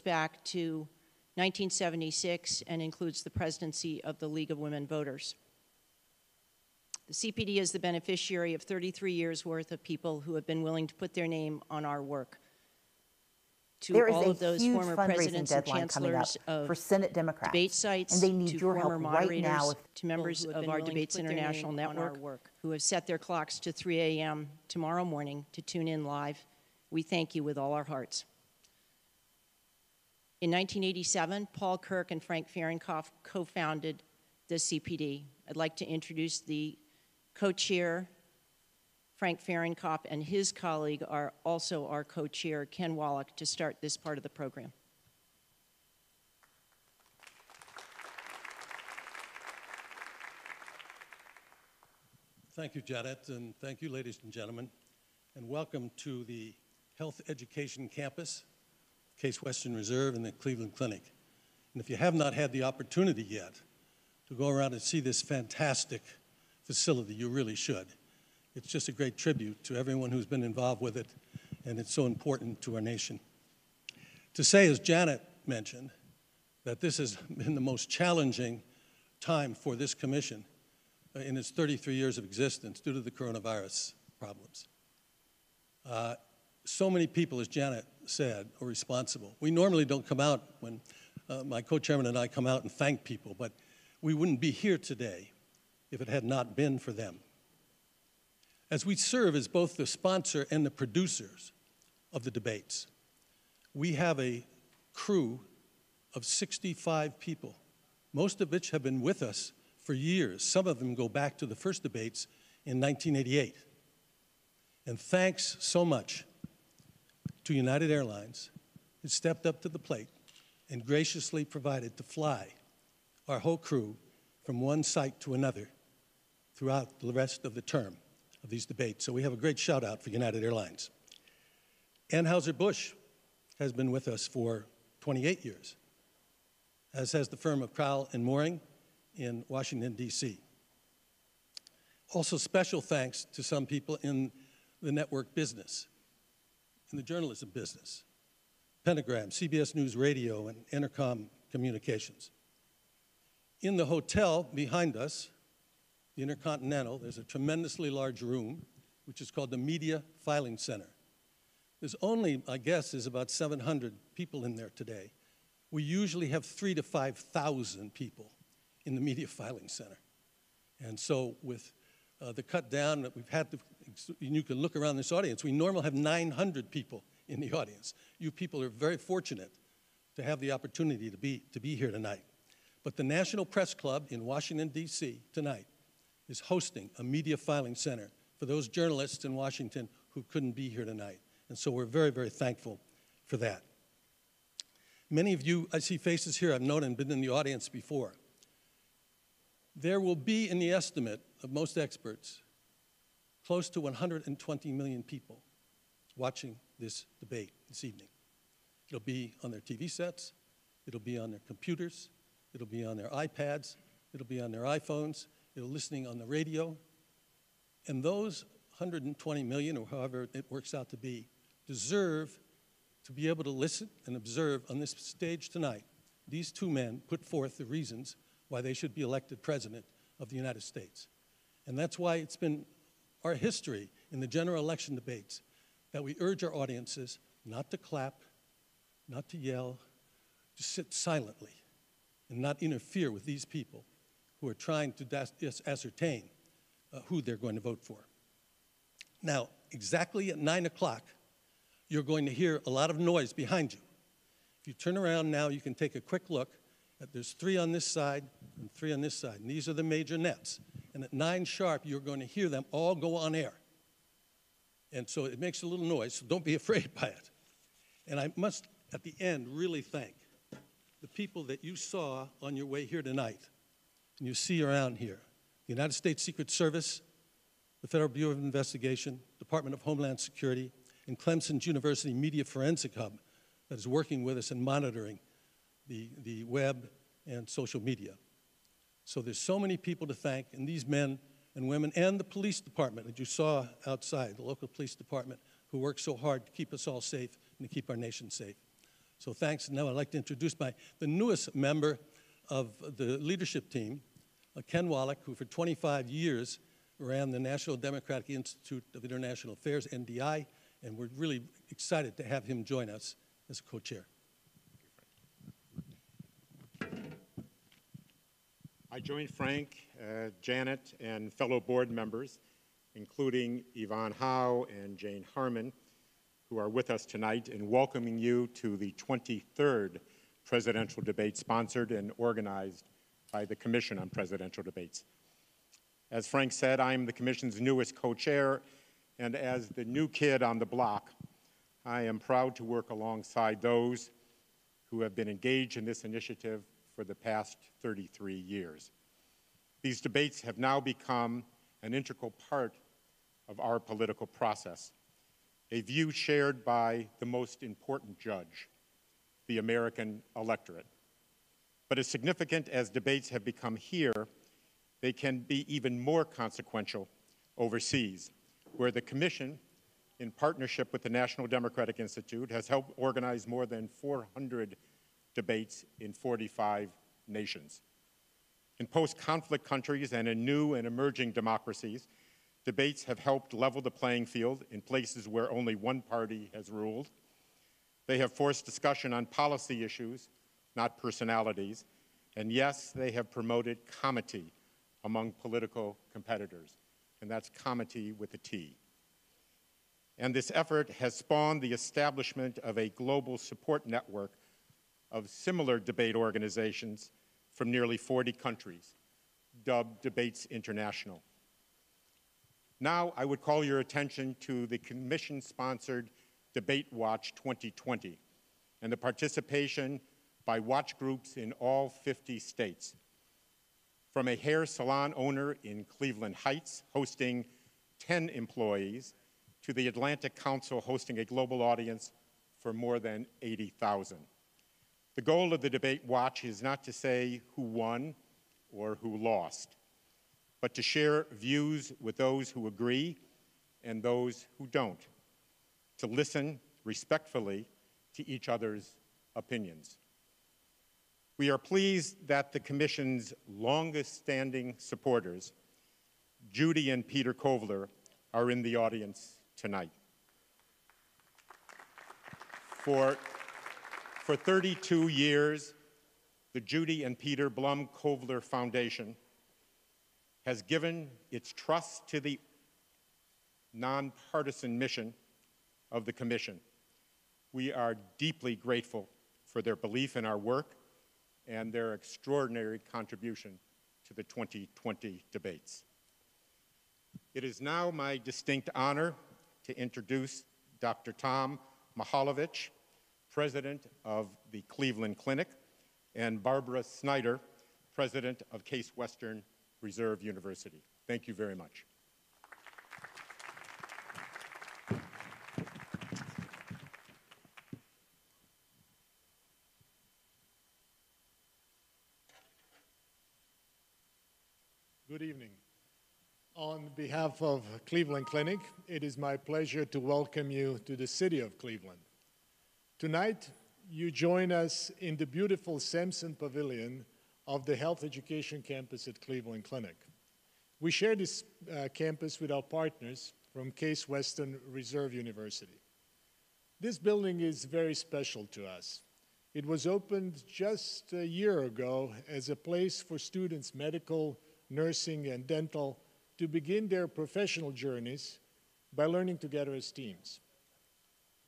back to 1976 and includes the presidency of the League of Women Voters. The CPD is the beneficiary of 33 years' worth of people who have been willing to put their name on our work. To There is all a of those huge former presidents and deadline coming up chancellors of for Senate Democrats. debate sites, and they need to your former help right now. to members of our Debates International name on our Network work, who have set their clocks to 3 a.m. tomorrow morning to tune in live. We thank you with all our hearts. In 1987, Paul Kirk and Frank Fahrenkopf co-founded the CPD. I'd like to introduce the co-chair, Frank Fahrenkopf, and his colleague are also our co-chair, Ken Wollack, to start this part of the program. Thank you, Janet, and thank you, ladies and gentlemen, and welcome to the Health Education Campus, Case Western Reserve, and the Cleveland Clinic. And if you have not had the opportunity yet to go around and see this fantastic facility, you really should. It's just a great tribute to everyone who's been involved with it, and it's so important to our nation. To say, as Janet mentioned, that this has been the most challenging time for this commission in its 33 years of existence due to the coronavirus problems. Uh, so many people, as Janet said, or responsible. We normally don't come out when uh, my co-chairman and I come out and thank people, but we wouldn't be here today if it had not been for them. As we serve as both the sponsor and the producers of the debates, we have a crew of 65 people, most of which have been with us for years. Some of them go back to the first debates in 1988. And thanks so much to United Airlines, who stepped up to the plate and graciously provided to fly our whole crew from one site to another throughout the rest of the term of these debates. So we have a great shout out for United Airlines. Anheuser-Busch has been with us for 28 years, as has the firm of Crowell and Moring in Washington, D.C. Also, special thanks to some people in the network business, in the journalism business, Pentagram, CBS News Radio, and Intercom Communications. In the hotel behind us, the Intercontinental, there's a tremendously large room, which is called the Media Filing Center. There's only, I guess, is about 700 people in there today. We usually have three to 5,000 people in the Media Filing Center. And so with uh, the cut down that we've had to, and you can look around this audience, we normally have 900 people in the audience. You people are very fortunate to have the opportunity to be, to be here tonight. But the National Press Club in Washington, D.C. tonight is hosting a media filing center for those journalists in Washington who couldn't be here tonight. And so we're very, very thankful for that. Many of you, I see faces here I've known and been in the audience before. There will be, in the estimate of most experts, close to 120 million people watching this debate this evening. It'll be on their TV sets, it'll be on their computers, it'll be on their iPads, it'll be on their iPhones, it'll be listening on the radio. And those 120 million, or however it works out to be, deserve to be able to listen and observe on this stage tonight. These two men put forth the reasons why they should be elected president of the United States. And that's why it's been our history in the general election debates that we urge our audiences not to clap, not to yell, to sit silently and not interfere with these people who are trying to ascertain uh, who they're going to vote for. Now, exactly at 9 o'clock, you're going to hear a lot of noise behind you. If you turn around now, you can take a quick look. At, there's three on this side and three on this side, and these are the major nets. And at 9 sharp, you're going to hear them all go on air. And so it makes a little noise, so don't be afraid by it. And I must, at the end, really thank the people that you saw on your way here tonight and you see around here the United States Secret Service, the Federal Bureau of Investigation, Department of Homeland Security, and Clemson University Media Forensic Hub that is working with us and monitoring the, the web and social media. So there's so many people to thank, and these men and women, and the police department that you saw outside, the local police department, who work so hard to keep us all safe and to keep our nation safe. So thanks. Now I'd like to introduce my, the newest member of the leadership team, uh, Ken Wollack, who for 25 years ran the National Democratic Institute of International Affairs, NDI, and we're really excited to have him join us as a co-chair. I join Frank, uh, Janet, and fellow board members, including Yvonne Howe and Jane Harman, who are with us tonight, in welcoming you to the 23rd presidential debate sponsored and organized by the Commission on Presidential Debates. As Frank said, I am the Commission's newest co-chair, and as the new kid on the block, I am proud to work alongside those who have been engaged in this initiative for the past 33 years. These debates have now become an integral part of our political process, a view shared by the most important judge, the American electorate. But as significant as debates have become here, they can be even more consequential overseas, where the Commission, in partnership with the National Democratic Institute, has helped organize more than 400 debates in 45 nations. In post-conflict countries and in new and emerging democracies, debates have helped level the playing field in places where only one party has ruled. They have forced discussion on policy issues, not personalities, and yes, they have promoted comity among political competitors, and that's comity with a T. And this effort has spawned the establishment of a global support network of similar debate organizations from nearly 40 countries, dubbed Debates International. Now I would call your attention to the Commission-sponsored Debate Watch 2020 and the participation by watch groups in all 50 states. From a hair salon owner in Cleveland Heights hosting 10 employees to the Atlantic Council hosting a global audience for more than 80,000. The goal of the debate watch is not to say who won or who lost, but to share views with those who agree and those who don't, to listen respectfully to each other's opinions. We are pleased that the Commission's longest-standing supporters, Judy and Peter Kovler, are in the audience tonight. For for 32 years, the Judy and Peter Blum Kovler Foundation has given its trust to the nonpartisan mission of the Commission. We are deeply grateful for their belief in our work and their extraordinary contribution to the 2020 debates. It is now my distinct honor to introduce Dr. Tom Mihaljevic, president of the Cleveland Clinic, and Barbara Snyder, president of Case Western Reserve University. Thank you very much. Good evening. On behalf of Cleveland Clinic, it is my pleasure to welcome you to the city of Cleveland. Tonight, you join us in the beautiful Samson Pavilion of the Health Education Campus at Cleveland Clinic. We share this uh, campus with our partners from Case Western Reserve University. This building is very special to us. It was opened just a year ago as a place for students, medical, nursing, and dental, to begin their professional journeys by learning together as teams.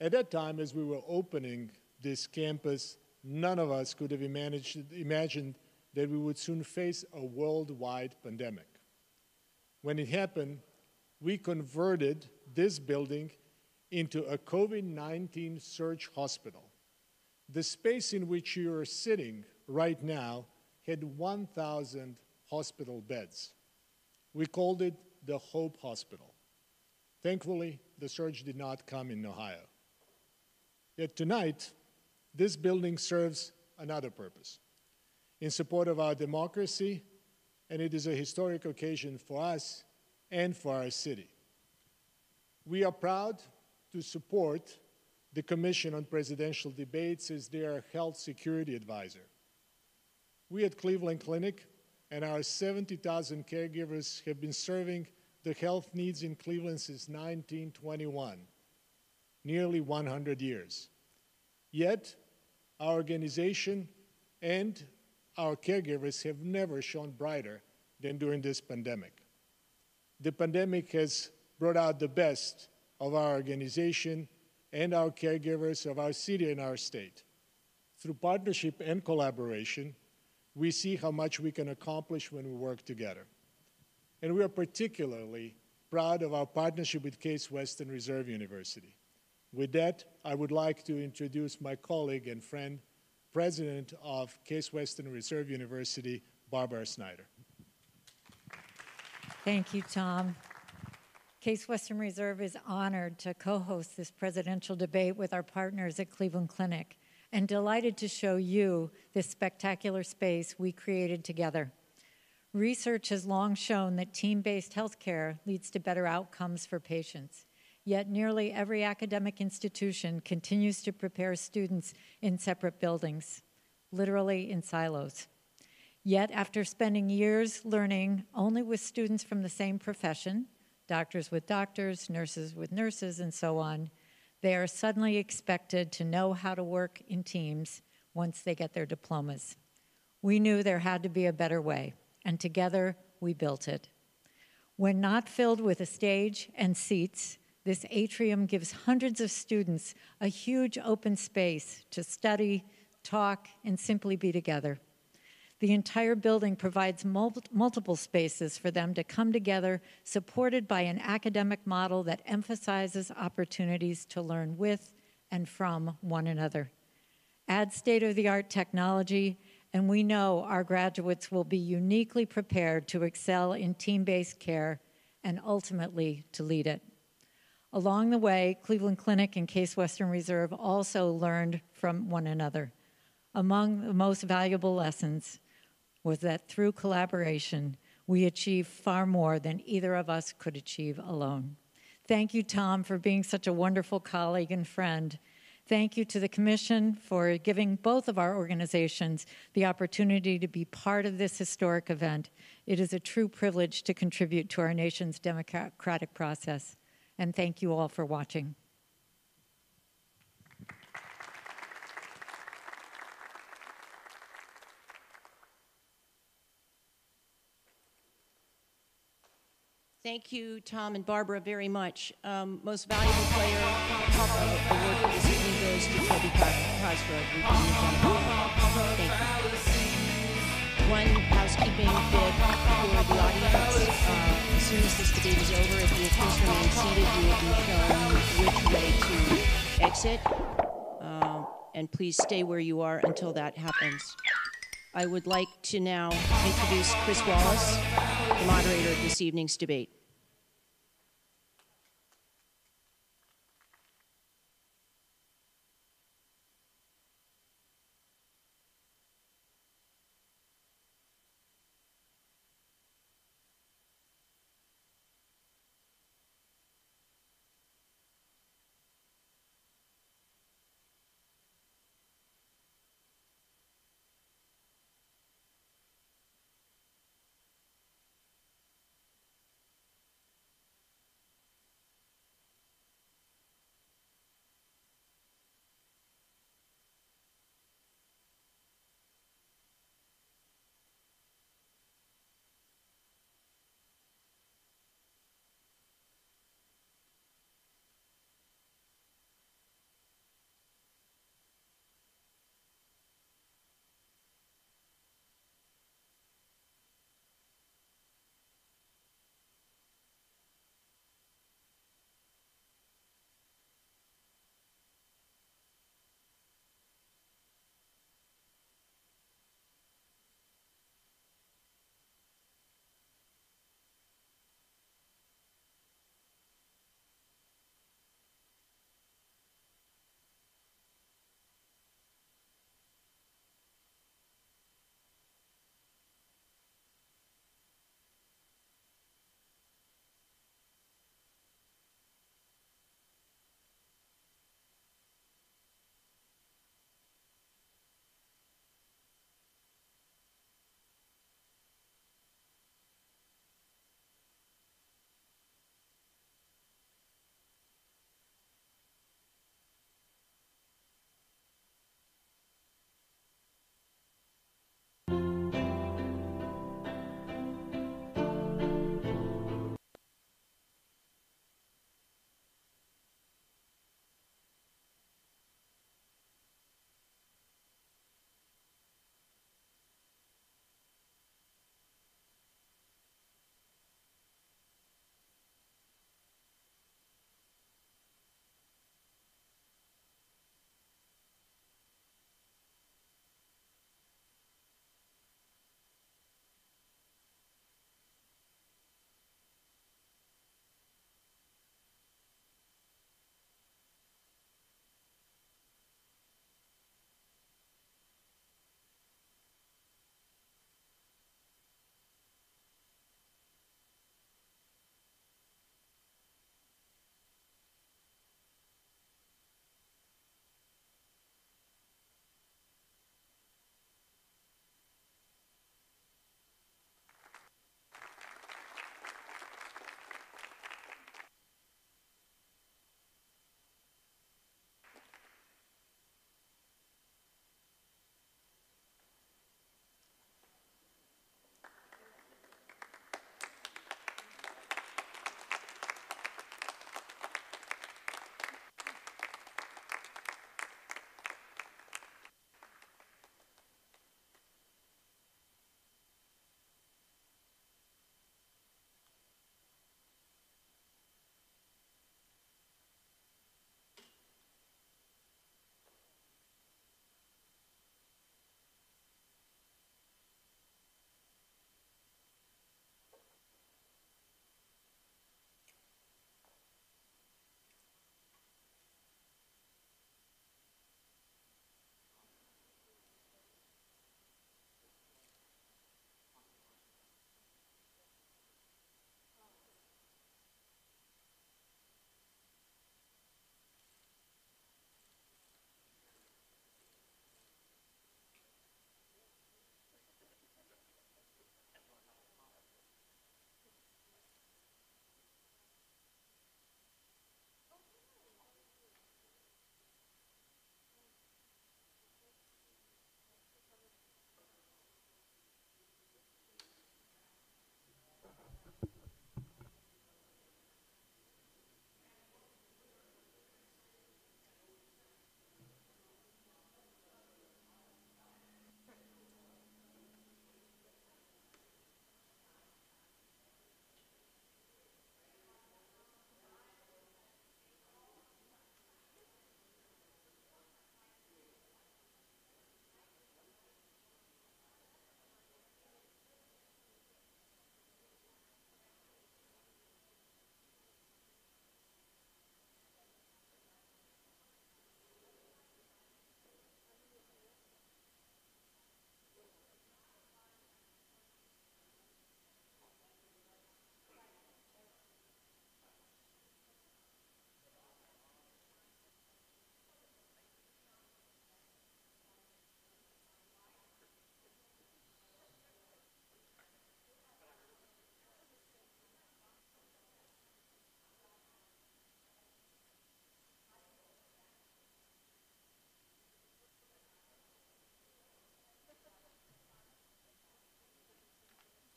At that time, as we were opening this campus, none of us could have imagined that we would soon face a worldwide pandemic. When it happened, we converted this building into a COVID 19 surge hospital. The space in which you are sitting right now had 1,000 hospital beds. We called it the Hope Hospital. Thankfully, the surge did not come in Ohio. Yet tonight, this building serves another purpose in support of our democracy, and it is a historic occasion for us and for our city. We are proud to support the Commission on Presidential Debates as their health security advisor. We at Cleveland Clinic and our 70,000 caregivers have been serving the health needs in Cleveland since 1921, nearly 100 years. Yet, our organization and our caregivers have never shone brighter than during this pandemic. The pandemic has brought out the best of our organization and our caregivers of our city and our state. Through partnership and collaboration, we see how much we can accomplish when we work together. And we are particularly proud of our partnership with Case Western Reserve University. With that, I would like to introduce my colleague and friend, President of Case Western Reserve University, Barbara Snyder. Thank you, Tom. Case Western Reserve is honored to co host this presidential debate with our partners at Cleveland Clinic and delighted to show you this spectacular space we created together. Research has long shown that team based healthcare leads to better outcomes for patients. Yet, nearly every academic institution continues to prepare students in separate buildings, literally in silos. Yet, after spending years learning only with students from the same profession, doctors with doctors, nurses with nurses, and so on, they are suddenly expected to know how to work in teams once they get their diplomas. We knew there had to be a better way, and together we built it. When not filled with a stage and seats, this atrium gives hundreds of students a huge open space to study, talk, and simply be together. The entire building provides mul- multiple spaces for them to come together, supported by an academic model that emphasizes opportunities to learn with and from one another. Add state of the art technology, and we know our graduates will be uniquely prepared to excel in team based care and ultimately to lead it. Along the way, Cleveland Clinic and Case Western Reserve also learned from one another. Among the most valuable lessons was that through collaboration, we achieve far more than either of us could achieve alone. Thank you, Tom, for being such a wonderful colleague and friend. Thank you to the Commission for giving both of our organizations the opportunity to be part of this historic event. It is a true privilege to contribute to our nation's democratic process. And thank you all for watching. Thank you, Tom and Barbara, very much. Um, most valuable player uh, award for this evening goes to Toby Cosgrove. Thank you. One housekeeping bit for the audience. Uh, as soon as this debate is over, if you please remain seated, you will be shown which way to exit. Uh, and please stay where you are until that happens. I would like to now introduce Chris Wallace, the moderator of this evening's debate.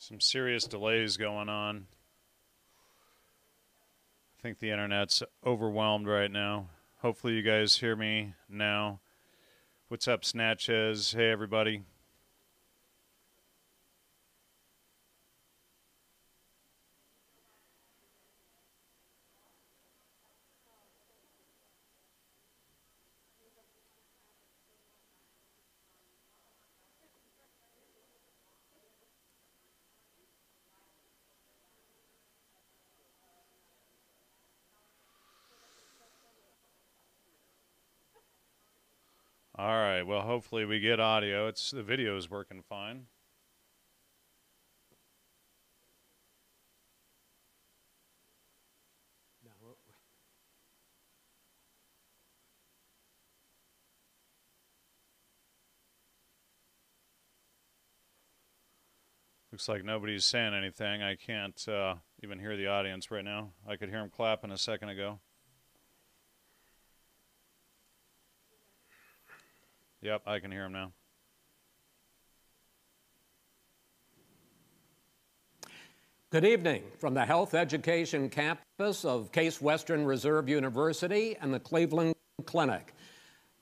Some serious delays going on. I think the internet's overwhelmed right now. Hopefully, you guys hear me now. What's up, Snatches? Hey, everybody. All right. Well, hopefully we get audio. It's the video is working fine. Looks like nobody's saying anything. I can't uh, even hear the audience right now. I could hear them clapping a second ago. Yep, I can hear him now. Good evening from the Health Education campus of Case Western Reserve University and the Cleveland Clinic.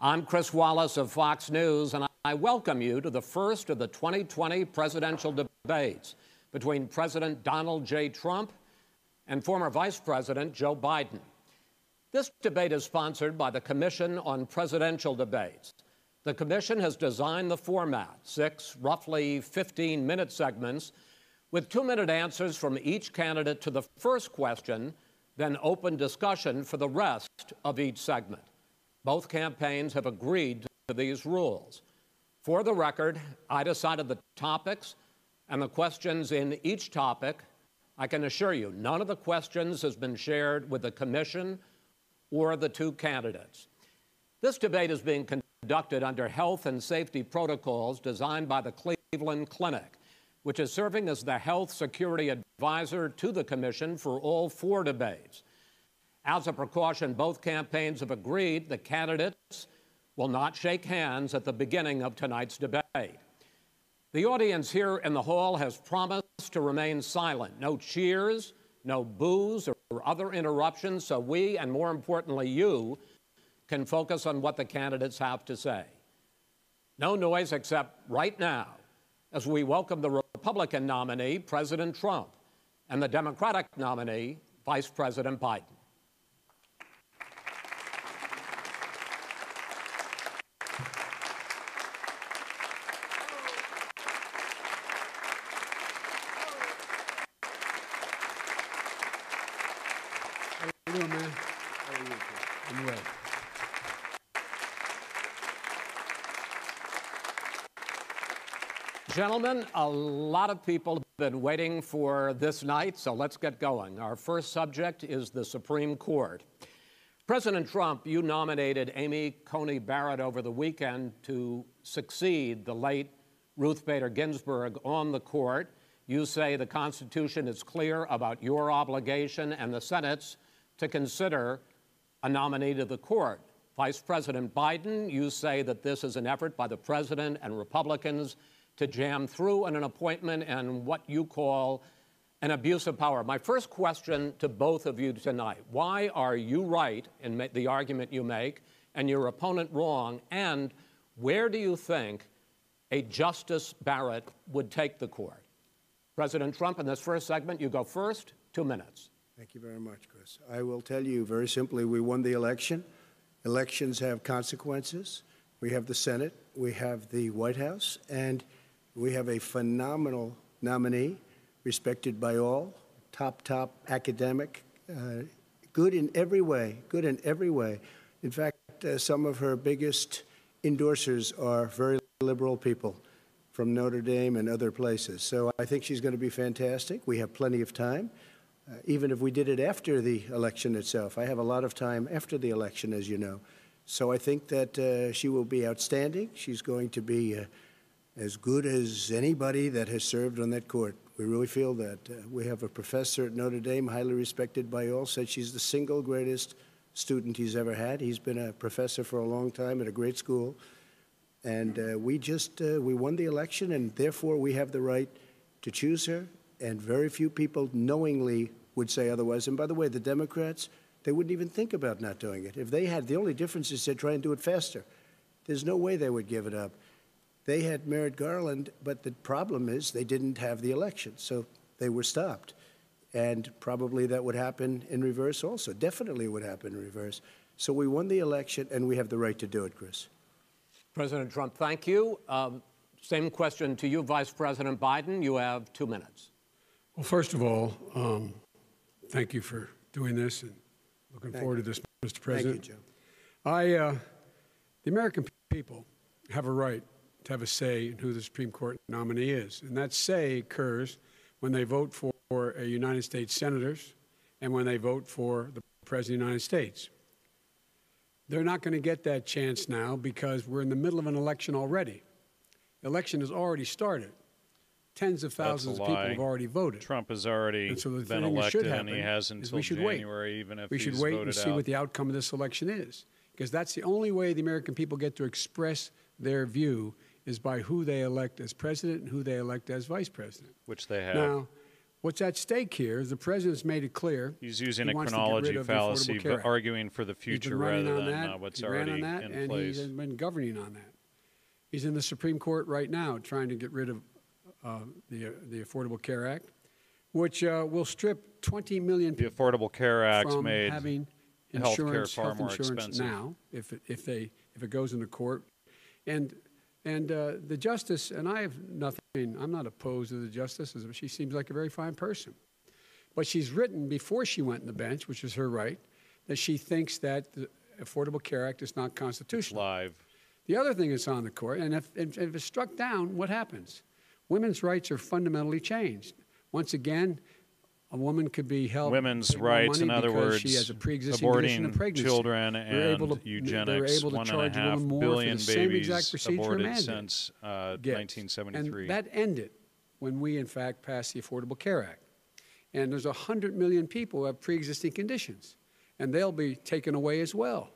I'm Chris Wallace of Fox News, and I welcome you to the first of the 2020 presidential debates between President Donald J. Trump and former Vice President Joe Biden. This debate is sponsored by the Commission on Presidential Debates. The Commission has designed the format six, roughly 15 minute segments with two minute answers from each candidate to the first question, then open discussion for the rest of each segment. Both campaigns have agreed to these rules. For the record, I decided the topics and the questions in each topic. I can assure you, none of the questions has been shared with the Commission or the two candidates. This debate is being conducted under health and safety protocols designed by the Cleveland Clinic, which is serving as the health security advisor to the Commission for all four debates. As a precaution, both campaigns have agreed the candidates will not shake hands at the beginning of tonight's debate. The audience here in the hall has promised to remain silent. No cheers, no boos, or other interruptions, so we, and more importantly, you, can focus on what the candidates have to say. No noise except right now as we welcome the Republican nominee, President Trump, and the Democratic nominee, Vice President Biden. How you doing, man? How are you? I'm well. Gentlemen, a lot of people have been waiting for this night, so let's get going. Our first subject is the Supreme Court. President Trump, you nominated Amy Coney Barrett over the weekend to succeed the late Ruth Bader Ginsburg on the court. You say the Constitution is clear about your obligation and the Senate's to consider a nominee to the court. Vice President Biden, you say that this is an effort by the president and Republicans to jam through on an appointment and what you call an abuse of power. My first question to both of you tonight why are you right in the argument you make and your opponent wrong? And where do you think a Justice Barrett would take the court? President Trump, in this first segment, you go first, two minutes. Thank you very much, Chris. I will tell you very simply we won the election. Elections have consequences. We have the Senate, we have the White House, and we have a phenomenal nominee, respected by all, top, top academic, uh, good in every way, good in every way. In fact, uh, some of her biggest endorsers are very liberal people from Notre Dame and other places. So I think she's going to be fantastic. We have plenty of time. Uh, even if we did it after the election itself. I have a lot of time after the election, as you know. So I think that uh, she will be outstanding. She's going to be uh, as good as anybody that has served on that court. We really feel that. Uh, we have a professor at Notre Dame, highly respected by all, said she's the single greatest student he's ever had. He's been a professor for a long time at a great school. And uh, we just, uh, we won the election, and therefore we have the right to choose her, and very few people knowingly would say otherwise. And by the way, the Democrats, they wouldn't even think about not doing it. If they had, the only difference is they'd try and do it faster. There's no way they would give it up. They had Merrick Garland, but the problem is they didn't have the election, so they were stopped. And probably that would happen in reverse also. Definitely would happen in reverse. So we won the election, and we have the right to do it, Chris. President Trump, thank you. Um, same question to you, Vice President Biden. You have two minutes. Well, first of all, um, thank you for doing this and looking Thank forward you. to this, Mr. President. Thank you, Joe. I, uh, the American people have a right to have a say in who the Supreme Court nominee is, and that say occurs when they vote for a United States senators and when they vote for the President of the United States. They're not going to get that chance now because we're in the middle of an election already. The election has already started. Tens of thousands of people have already voted. Trump has already And so the been thing that should elected, and he has until we should wait. Even if we should wait and see out. what the outcome of this election is, because that's the only way the American people get to express their view is by who they elect as president and who they elect as vice president. which they have. Now, what's at stake here is the president's made it clear He's using he a wants to get rid chronology fallacy, but arguing for the future rather than that. uh, what's he ran already on that, in and place. he's been governing on that. He's in the Supreme Court right now trying to get rid of uh, the, uh, the Affordable Care Act, which uh, will strip 20 million The people Affordable Care Act from made having insurance, far health more insurance expensive. now, if it, if they if it goes into court, and and uh, the justice and I have nothing. I'm not opposed to the justice. She seems like a very fine person, but she's written before she went in the bench, which is her right, that she thinks that the Affordable Care Act is not constitutional. live. The other thing that's on the court, and if, if, if it's struck down, what happens? Women's rights are fundamentally changed. Once again, a woman could be held Women's rights, in other words, she has a pre-existing condition of aborting pregnancy. children and able to, They're able to One charge and a a half woman more billion for the same exact procedure aborted since uh, 1973. And that ended when we, in fact, passed the Affordable Care Act. And there's 100 million people who have pre-existing conditions, and they'll be taken away as well.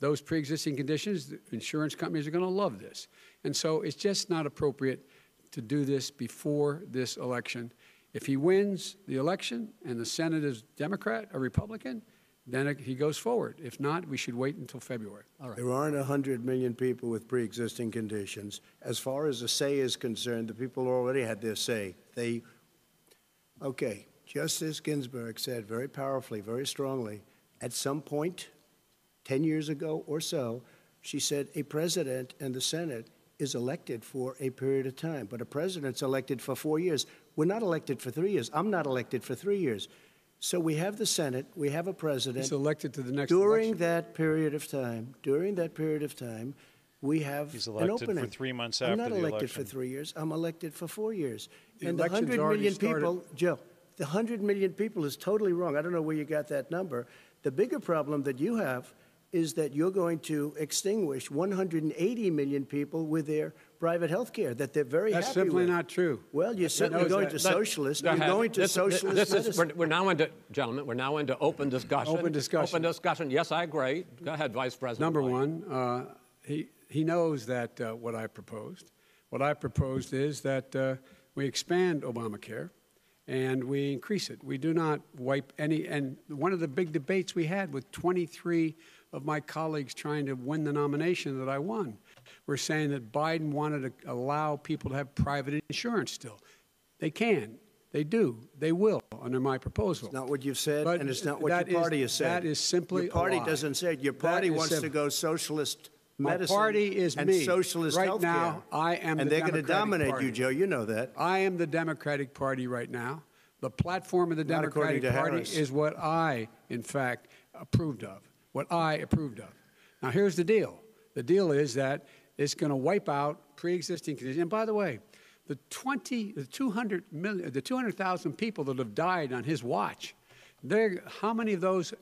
Those pre-existing conditions, the insurance companies are going to love this. And so it's just not appropriate to do this before this election. If he wins the election and the Senate is Democrat or Republican, then it- he goes forward. If not, we should wait until February. All right. There aren't 100 million people with pre-existing conditions. As far as the say is concerned, the people already had their say. They, okay, Justice Ginsburg said very powerfully, very strongly, at some point, 10 years ago or so, she said a president and the Senate is elected for a period of time, but a president's elected for four years. We're not elected for three years. I'm not elected for three years. So we have the Senate, we have a president. He's elected to the next During election. that period of time, during that period of time, we have He's an elected for three months I'm after not the elected for three years. I'm elected for four years. The and the election's 100 already million started. people, Joe, the 100 million people is totally wrong. I don't know where you got that number. The bigger problem that you have is that you're going to extinguish 180 million people with their private health care that they're very happy. That's happy simply with. not true. Well, you're certainly going that. to socialist. Go You're going to This- socialist this is, we're, we're now into, gentlemen, we're now into open discussion. Open discussion. Open discussion. Yes, I agree. Go ahead, Vice President. Number Biden. one, uh, he, he knows that uh, what I proposed. What I proposed is that uh, we expand Obamacare and we increase it. We do not wipe any. And one of the big debates we had with 23 of my colleagues trying to win the nomination that I won were saying that Biden wanted to allow people to have private insurance still. They can. They do. They will under my proposal. It's not what you've said, But and it's not what your is- party has said. that is simply Your party doesn't say it. Your party is wants to go socialist medicine. My party is and me. socialist Right healthcare. now, I am And the they're going to dominate Party. you, Joe. You know that. I am the Democratic Party right now. The platform of the Not Democratic Party Harris. is what I, in fact, approved of. What I approved of. Now, here's the deal. The deal is that it's going to wipe out pre-existing conditions. And by the way, the 20, the 200 million, the 200,000 people that have died on his watch, how many of those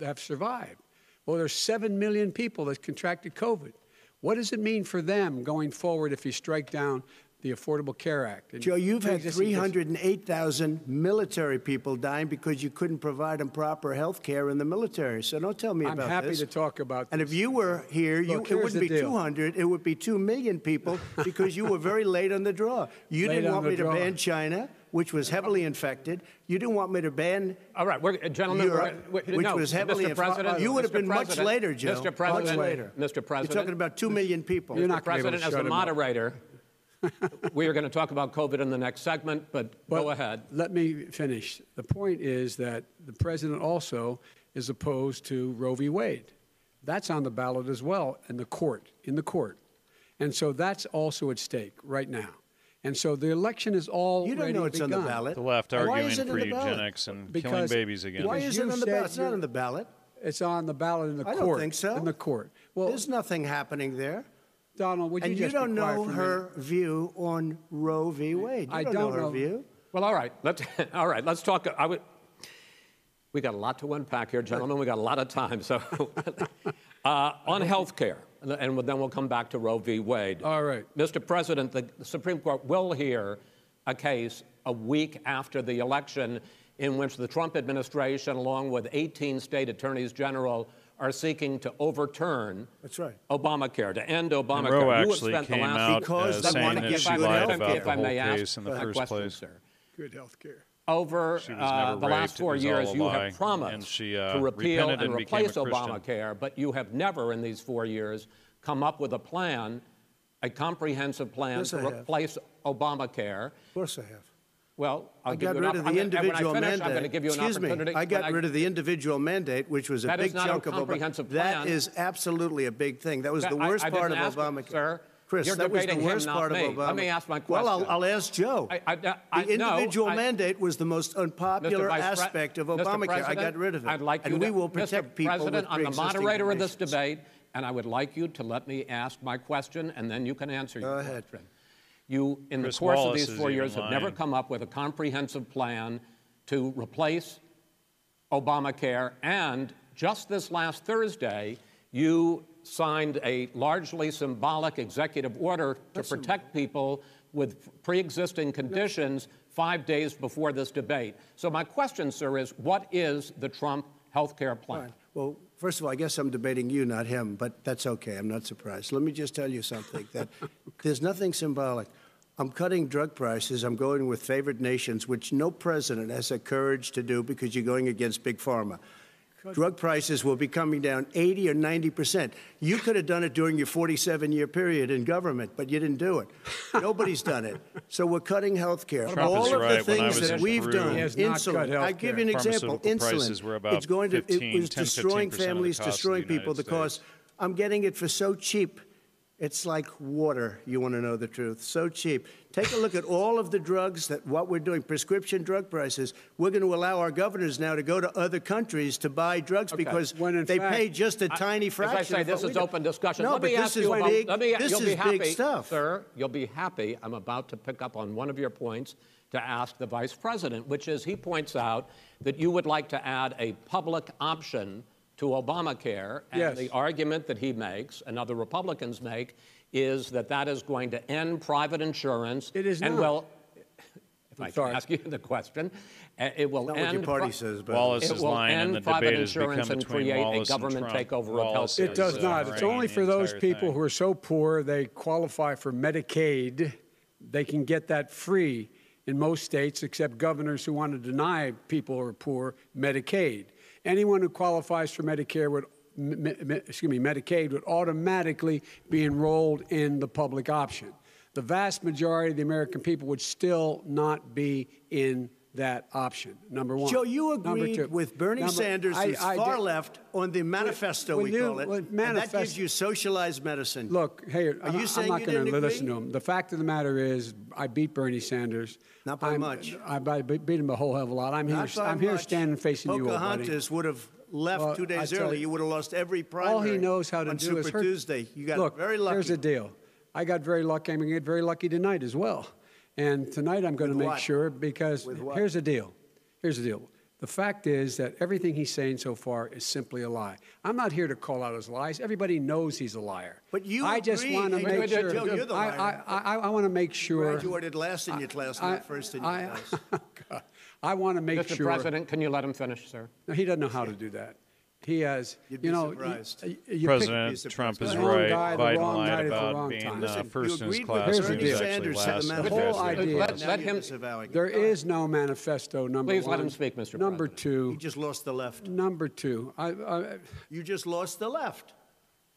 have survived? Well, there's 7 million people that contracted COVID. What does it mean for them going forward if you strike down the Affordable Care Act. and Joe, you've had 308,000 military people dying because you couldn't provide them proper health care in the military. So don't tell me about that. I'm happy to talk about that. And if you were here, you, it wouldn't be deal. 200, it would be 2 million people because you were very late on the draw. You Late didn't want the me to ban China, which was heavily infected. You didn't want me to ban All right, we're, uh, gentlemen, Europe, we're, we- which no, was heavily Mr. inf- President, You would have Mr. been much later, Joe. Mr. President, much later. Mr. President, You're talking about 2 million people. You're not gonna be able President, as shut a up. moderator, we are going to talk about COVID in the next segment, but But go ahead. Let me finish. The point is that the president also is opposed to Roe v. Wade. That's on the ballot as well in the court, in the court. And so that's also at stake right now. And so the election is all You don't know it's on the ballot. The left Why arguing for in the ballot? eugenics and killing babies again. Why is it on the ballot? It's not you're- on the ballot. It's on the ballot in the I court. I don't think so. In the court. Well, There's nothing happening there. Donald, would you And you just be don't know her minute? view on Roe v. Wade. You I don't, don't know her know. view. Well, all right. Let's all right. Let's talk. I would. We got a lot to unpack here, gentlemen. We got a lot of time. So, uh, on health care, and then we'll come back to Roe v. Wade. All right. Mr. President, the Supreme Court will hear a case a week after the election in which the Trump administration, along with 18 state attorneys general, are seeking to overturn That's right. Obamacare, to end Obamacare. And Roe You actually spent the came last out Because uh, they saying wanna that give she good lied health about care. if the I whole may ask case in the first question, place. sir. Good health care. Over uh, the last four years, you have promised And she, uh, to repeal and and replace Obamacare, but you have never, in these four years, come up with a plan, a comprehensive plan Yes, to I have. replace Obamacare. Of course I have. Well, I'll I got rid of the and individual finish, mandate. I'm going to give you an Excuse me. I got rid of the individual mandate, which was a big chunk of Obama. comprehensive That is absolutely a big thing. That was the worst I part of Obamacare. sir. Chris, You're that was the debating him, worst part me. of Obama. Let me ask my question. Well, I'll. I'll ask Joe. I- I- I- the no, individual I- mandate was the most unpopular aspect of Obamacare. I got rid of it. I'd like and you we to, will Mr. protect people President, I'm the moderator of this debate, and I would like you to let me ask my question, and then you can answer Go your ahead. question. You, in Chris the course Wallace of these four even years, have never come up with a comprehensive plan to replace Obamacare, and just this last Thursday, you signed a largely symbolic executive order to protect people with pre-existing conditions five days before this debate. So my question, sir, is what is the Trump health care plan? Fine. Well, first of all, I guess I'm debating you, not him, but that's okay. I'm not surprised. Let me just tell you something that there's nothing symbolic. I'm cutting drug prices. I'm going with favored nations, which no president has the courage to do because you're going against big pharma. Drug prices will be coming down 80 or 90 percent. You could have done it during your 47-year period in government, but you didn't do it. Nobody's done it. So we're cutting health care. All of right. the things that we've Peru- done, He has not insulin. I give you an example. Insulin. prices were about it's going to. 15, it was 10, destroying 15% of the families, cost the destroying people because States. I'm getting it for so cheap. It's like water. You want to know the truth? So cheap. Take a look at all of the drugs that what we're doing. Prescription drug prices. We're going to allow our governors now to go to other countries to buy drugs because When they fact- pay just a I- tiny fraction. As I say, this is open discussion. No, let but me this is about, big. let me, this you'll is be happy, big stuff. sir. You'll be happy. I'm about to pick up on one of your points to ask the vice president, which is he points out that you would like to add a public option to Obamacare, and Yes. the argument that he makes and other Republicans make is that that is going to end private insurance. It is and not. will. If I can sorry. ask you the question, uh, it will Not end. what your party pri- says, but Wallace it is will and end the private debate has insurance become and create a Wallace and government Trump. takeover of Wallace healthcare. It does is, not. It's only for those people thing. who are so poor they qualify for Medicaid. They can get that free in most states, except governors who want to deny people who are poor Medicaid. Anyone who qualifies for Medicare would, excuse me, Medicaid would automatically be enrolled in the public option. The vast majority of the American people would still not be in that option. Number one. Joe, you agreed with Bernie Number- Sanders, I- I far did- left, on the manifesto, when we you- call it. when and that gives you socialized medicine. Look, hey, Are you I- saying I'm not going to listen to him. The fact of the matter is, I beat Bernie Sanders. Not by I'm- much. I, I beat him a whole hell of a lot. I'm Not here. I'm here standing facing you, old buddy. Pocahontas would have left Well, two days early. you- You would have lost every primary. All he knows how to on do Super is hurt. Tuesday. You got Look, very lucky. here's the deal. I got very lucky. I'm going to get very lucky tonight as well. And tonight I'm going to make what? sure because here's the deal. Here's the deal. The fact is that everything he's saying so far is simply a lie. I'm not here to call out his lies. Everybody knows he's a liar. But you I just agree- want to make wait, wait, sure. Joe, you're the I, liar. I, I, I want to make sure. Graduated last in your class, I- not first in your I- class. I want to make Mr. sure. President, can you let him finish, sir? No, he doesn't know how to do that. He has, You'd be you know, surprised. you, you President surprised. Trump is right. guy, the Biden wrong lied night at the about wrong being time. uh, Listen, first you in his agreed with class Here's the deal. Sanders said last. the whole idea- Let- let him- There is no manifesto, number Please one. let him speak, Mr. President. Number President. two. You just lost the left. Number two. I, I, You just lost the left.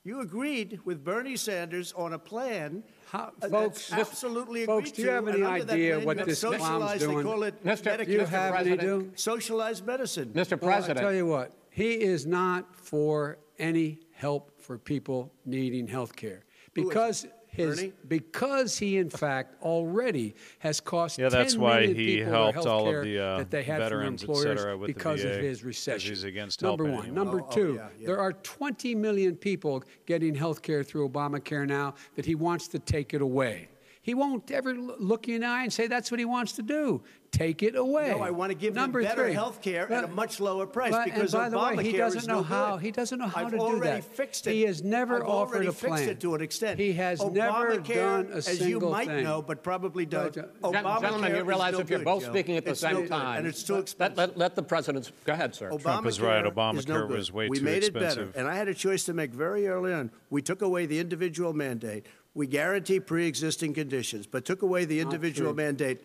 You agreed with Bernie Sanders on a plan How- uh, folks- that's absolutely folks, agreed do you have to, any that idea plan, what this clown's socialized, doing? They call it Mr. Medicare. do you have any President. socialized medicine. Mr. Well, I President. tell you what, he is not for any help for people needing health care because his Bernie? because he in fact already has cost Yeah, that's why he people their helped health all of care the, uh, that they had veterans, et from employers cetera, with the because VA, of his recession. he's against Number one. anyone. Number Oh, oh, two, yeah, yeah. there are 20 million people getting health care through Obamacare now that he wants to take it away. He won't ever look you in the eye and say that's what he wants to do. Take it away. No, I want to give Number them better health care at a much lower price but- because and by the way, he Obamacare doesn't is know no how. good. He doesn't know how I've to do already that. fixed it. He has never I've offered already a fixed plan. it to an extent. He has never Obamacare, done a as you might thing. know, but probably don't. Gen- Obamacare Gentlemen, you is realize no if you're good, both Joe. speaking at the It's same good, time, and it's too let, expensive. let, let the president go ahead, sir. Trump is right. Obamacare is no Obamacare good. was way we too made it better, and I had a choice to make very early on. We took away the individual mandate. We guarantee pre-existing conditions, but took away the individual mandate.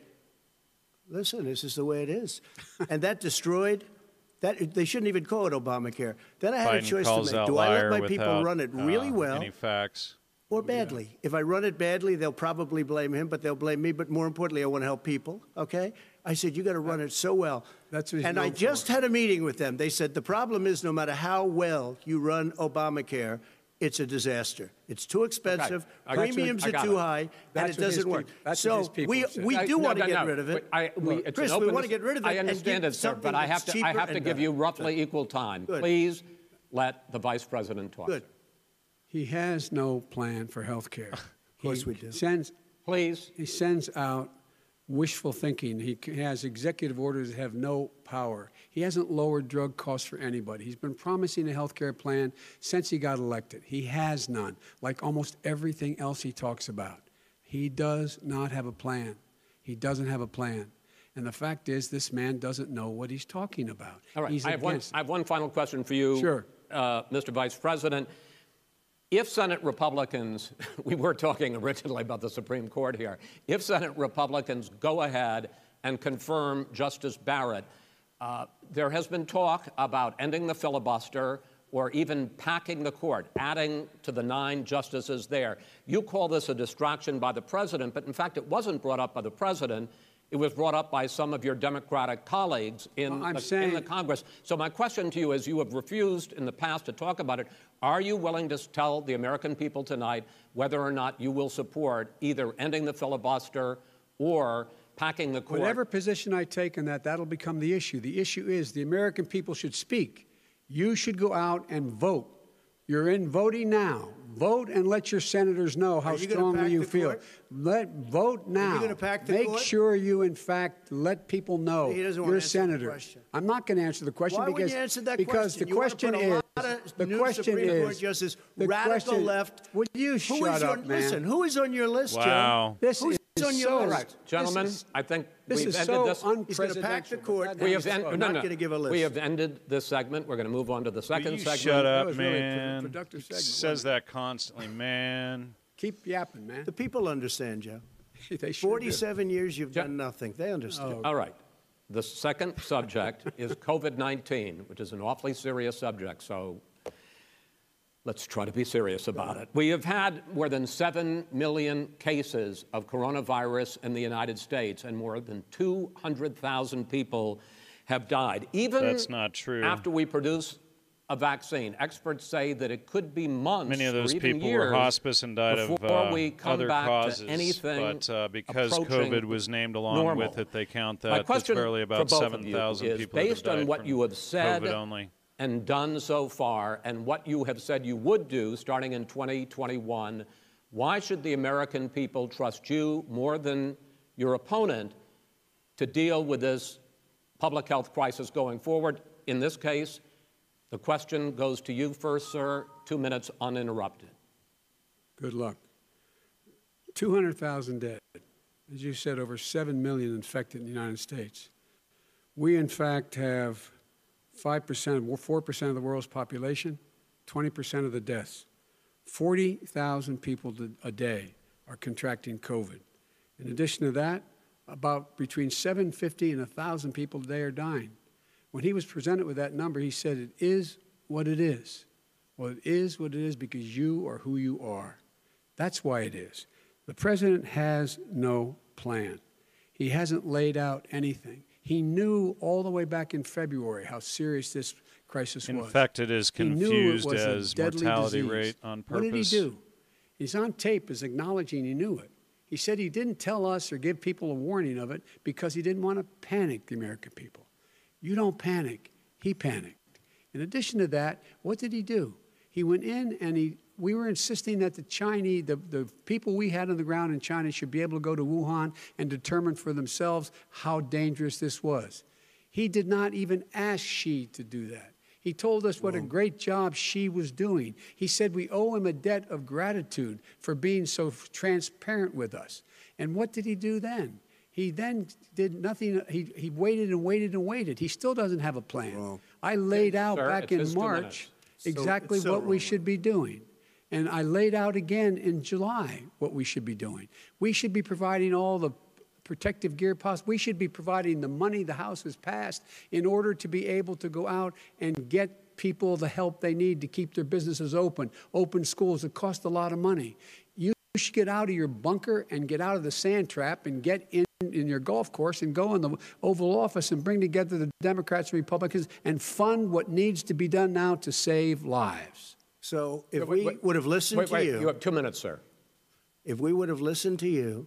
Listen, this is the way it is, and that destroyed. That they shouldn't even call it Obamacare. Then I had a choice to make. Do I let my people run it really uh, well, Any facts? or badly. If I run it badly, they'll probably blame him, but they'll blame me. But more importantly, I want to help people. Okay? I said you got to run it so well. That's what and I just for. had a meeting with them. They said the problem is no matter how well you run Obamacare, it's a disaster. It's too expensive. I got you. Premiums are too it. high, and it doesn't work. so what we said. we I- do no, want to no, get no. rid of it. I, we, it's Chris, we want to get rid of it. I understand it, sir, but I have to, I have to give better. you roughly equal time. Good. Please let the vice president talk. Good. He has no plan for health care. Of course we do. Sends, Please. he sends out wishful thinking. He has executive orders that have no power. He hasn't lowered drug costs for anybody. He's been promising a health care plan since he got elected. He has none, like almost everything else he talks about. He does not have a plan. He doesn't have a plan. And the fact is, this man doesn't know what he's talking about. All right. He's I have, one. I have one final question for you, Sure. uh, Mr. Vice President. If Senate Republicans, we were talking originally about the Supreme Court here, if Senate Republicans go ahead and confirm Justice Barrett, uh, there has been talk about ending the filibuster or even packing the court, adding to the nine justices there. You call this a distraction by the president, but in fact, it wasn't brought up by the president. It was brought up by some of your Democratic colleagues in, Well, the, saying- in the Congress. So my question to you is, you have refused in the past to talk about it. Are you willing to tell the American people tonight whether or not you will support either ending the filibuster or packing the court? Whatever position I take on that, that'll become the issue. The issue is the American people should speak. You should go out and vote. You're in voting now. Vote and let your senators know how you strongly you feel. court? Let vote now. gonna pack the Make court? sure you, in fact, let people know He you're a senator. I'm not going to answer the question Why because you answer that because question? the You wanna question put a is lot of the new question Supreme Court is the radical question- left. Would you shut is up, on, man? Listen, who is on your list, Wow. Joe? This Who's is on your so- list? All right, gentlemen, is- I think This we've is ended so this. He's gonna pack the unpresidential. court. We have He's en- not no, no. gonna give a list. We have ended this segment. We're going to move on to the second you segment. shut That up, was really a man. productive segment, Says that constantly, man. Keep yapping, man. The people understand, Joe. they sure do. 47 years you've done nothing. They understand. Oh. All right. The second subject is COVID 19, which is an awfully serious subject, so let's try to be serious about it. We have had more than 7 million cases of coronavirus in the United States, and more than 200,000 people have died. Even That's not true. after we produce a vaccine, experts say that it could be months Many of those people were hospice and died of uh, we come other back causes. to anything but uh, because COVID was named along normal. with it, they count that. That's question barely about 7,000 you is, people based on what you have said COVID only. And done so far, and what you have said you would do starting in 2021, why should the American people trust you more than your opponent to deal with this public health crisis going forward. In this case, the question goes to you first, sir. Two minutes uninterrupted. Good luck. 200,000 dead. As you said, over 7 million infected in the United States. We, in fact, have 5%, 4% of the world's population, 20% of the deaths. 40,000 people a day are contracting COVID. In addition to that, about between 750 and 1,000 people a day are dying. When he was presented with that number, he said, It is what it is. Well, it is what it is because you are who you are. That's why it is. The president has no plan. He hasn't laid out anything. He knew all the way back in February how serious this crisis was. Is He knew it confused was a as mortality disease. rate on purpose. What did he do? He's on tape as acknowledging he knew it. He said he didn't tell us or give people a warning of it because he didn't want to panic the American people. You don't panic. He panicked. In addition to that, what did he do? He went in and he we were insisting that the Chinese, the, the people we had on the ground in China should be able to go to Wuhan and determine for themselves how dangerous this was. He did not even ask Xi to do that. He told us what a great job she was doing. He said we owe him a debt of gratitude for being so transparent with us. And what did he do then? He then did nothing. He, he waited and waited and waited. He still doesn't have a plan. I laid out Sir, back in March minutes. exactly so what we should be doing. And I laid out again in July what we should be doing. We should be providing all the protective gear possible. We should be providing the money the House has passed in order to be able to go out and get people the help they need to keep their businesses open, open schools. It costs a lot of money. You should get out of your bunker and get out of the sand trap and get in in your golf course and go in the Oval Office and bring together the Democrats and Republicans and fund what needs to be done now to save lives. So if Wait, we would have listened Wait, to you, you have two minutes, sir. if we would have listened to you,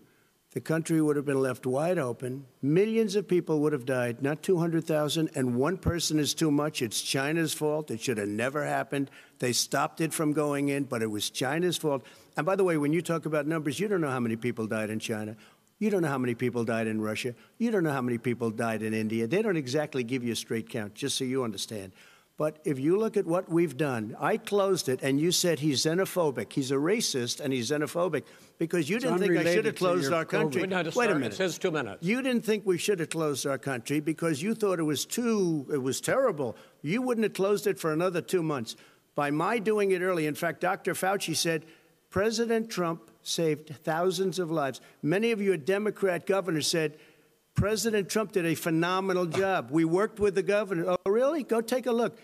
the country would have been left wide open. Millions of people would have died, not 200,000, and one person is too much. It's China's fault. It should have never happened. They stopped it from going in, but it was China's fault. And by the way, when you talk about numbers, you don't know how many people died in China. You don't know how many people died in Russia. You don't know how many people died in India. They don't exactly give you a straight count, just so you understand. But if you look at what we've done, I closed it, and you said he's xenophobic. He's a racist, and he's xenophobic because you It's didn't think I should have closed our country. COVID. Wait a minute. It's his two minutes. You didn't think we should have closed our country because you thought it was too, it was terrible. You wouldn't have closed it for another two months. By my doing it early, in fact, Dr. Fauci said President Trump saved thousands of lives. Many of your Democrat governors said President Trump did a phenomenal job. We worked with the governor. Oh, really? Go take a look.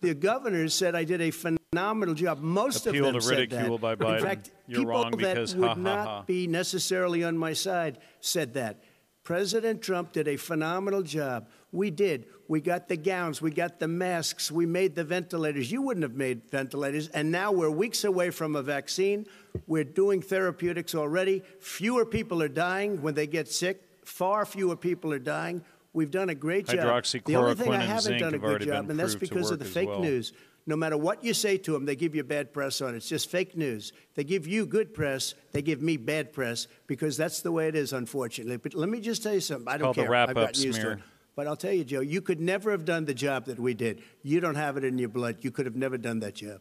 The governors said I did a phenomenal job. Most Appeal of them to said ridicule that. by Biden. In fact, You're people wrong that because would ha, ha, not ha. be necessarily on my side said that. President Trump did a phenomenal job. We did. We got the gowns, we got the masks, we made the ventilators. You wouldn't have made ventilators. And now we're weeks away from a vaccine. We're doing therapeutics already. Fewer people are dying when they get sick. Far fewer people are dying. We've done a great job. the only thing I haven't done a good job, and that's because of the fake well. news. No matter what you say to them, they give you bad press on it. It's just fake news. They give you good press, they give me bad press because that's the way it is, unfortunately. But let me just tell you something. I don't Called the care. wrap-up I've gotten used to smear. it. But I'll tell you, Joe, you could never have done the job that we did. You don't have it in your blood. You could have never done that job.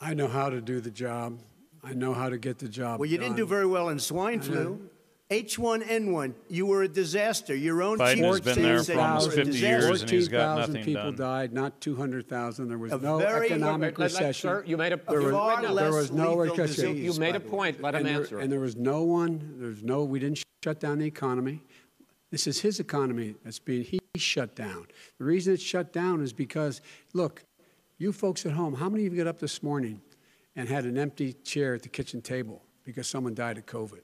I know how to do the job. I know how to get the job Well, you didn't do very well in swine flu. H1N1, you were a disaster. Your own Biden chief has of been there for almost you were a 50 years and he's got 14,000 nothing people done. died, not 200,000. There was A no very- economic Let- let- recession. Sir, you made a, There you- was- far no, less there was no recession. disease, you made a by the way. point. Let him and there, answer and there was no one, there's no, we didn't shut down the economy. This is his economy that's being, he shut down. The reason it's shut down is because, look, you folks at home, how many of you got up this morning and had an empty chair at the kitchen table because someone died of COVID?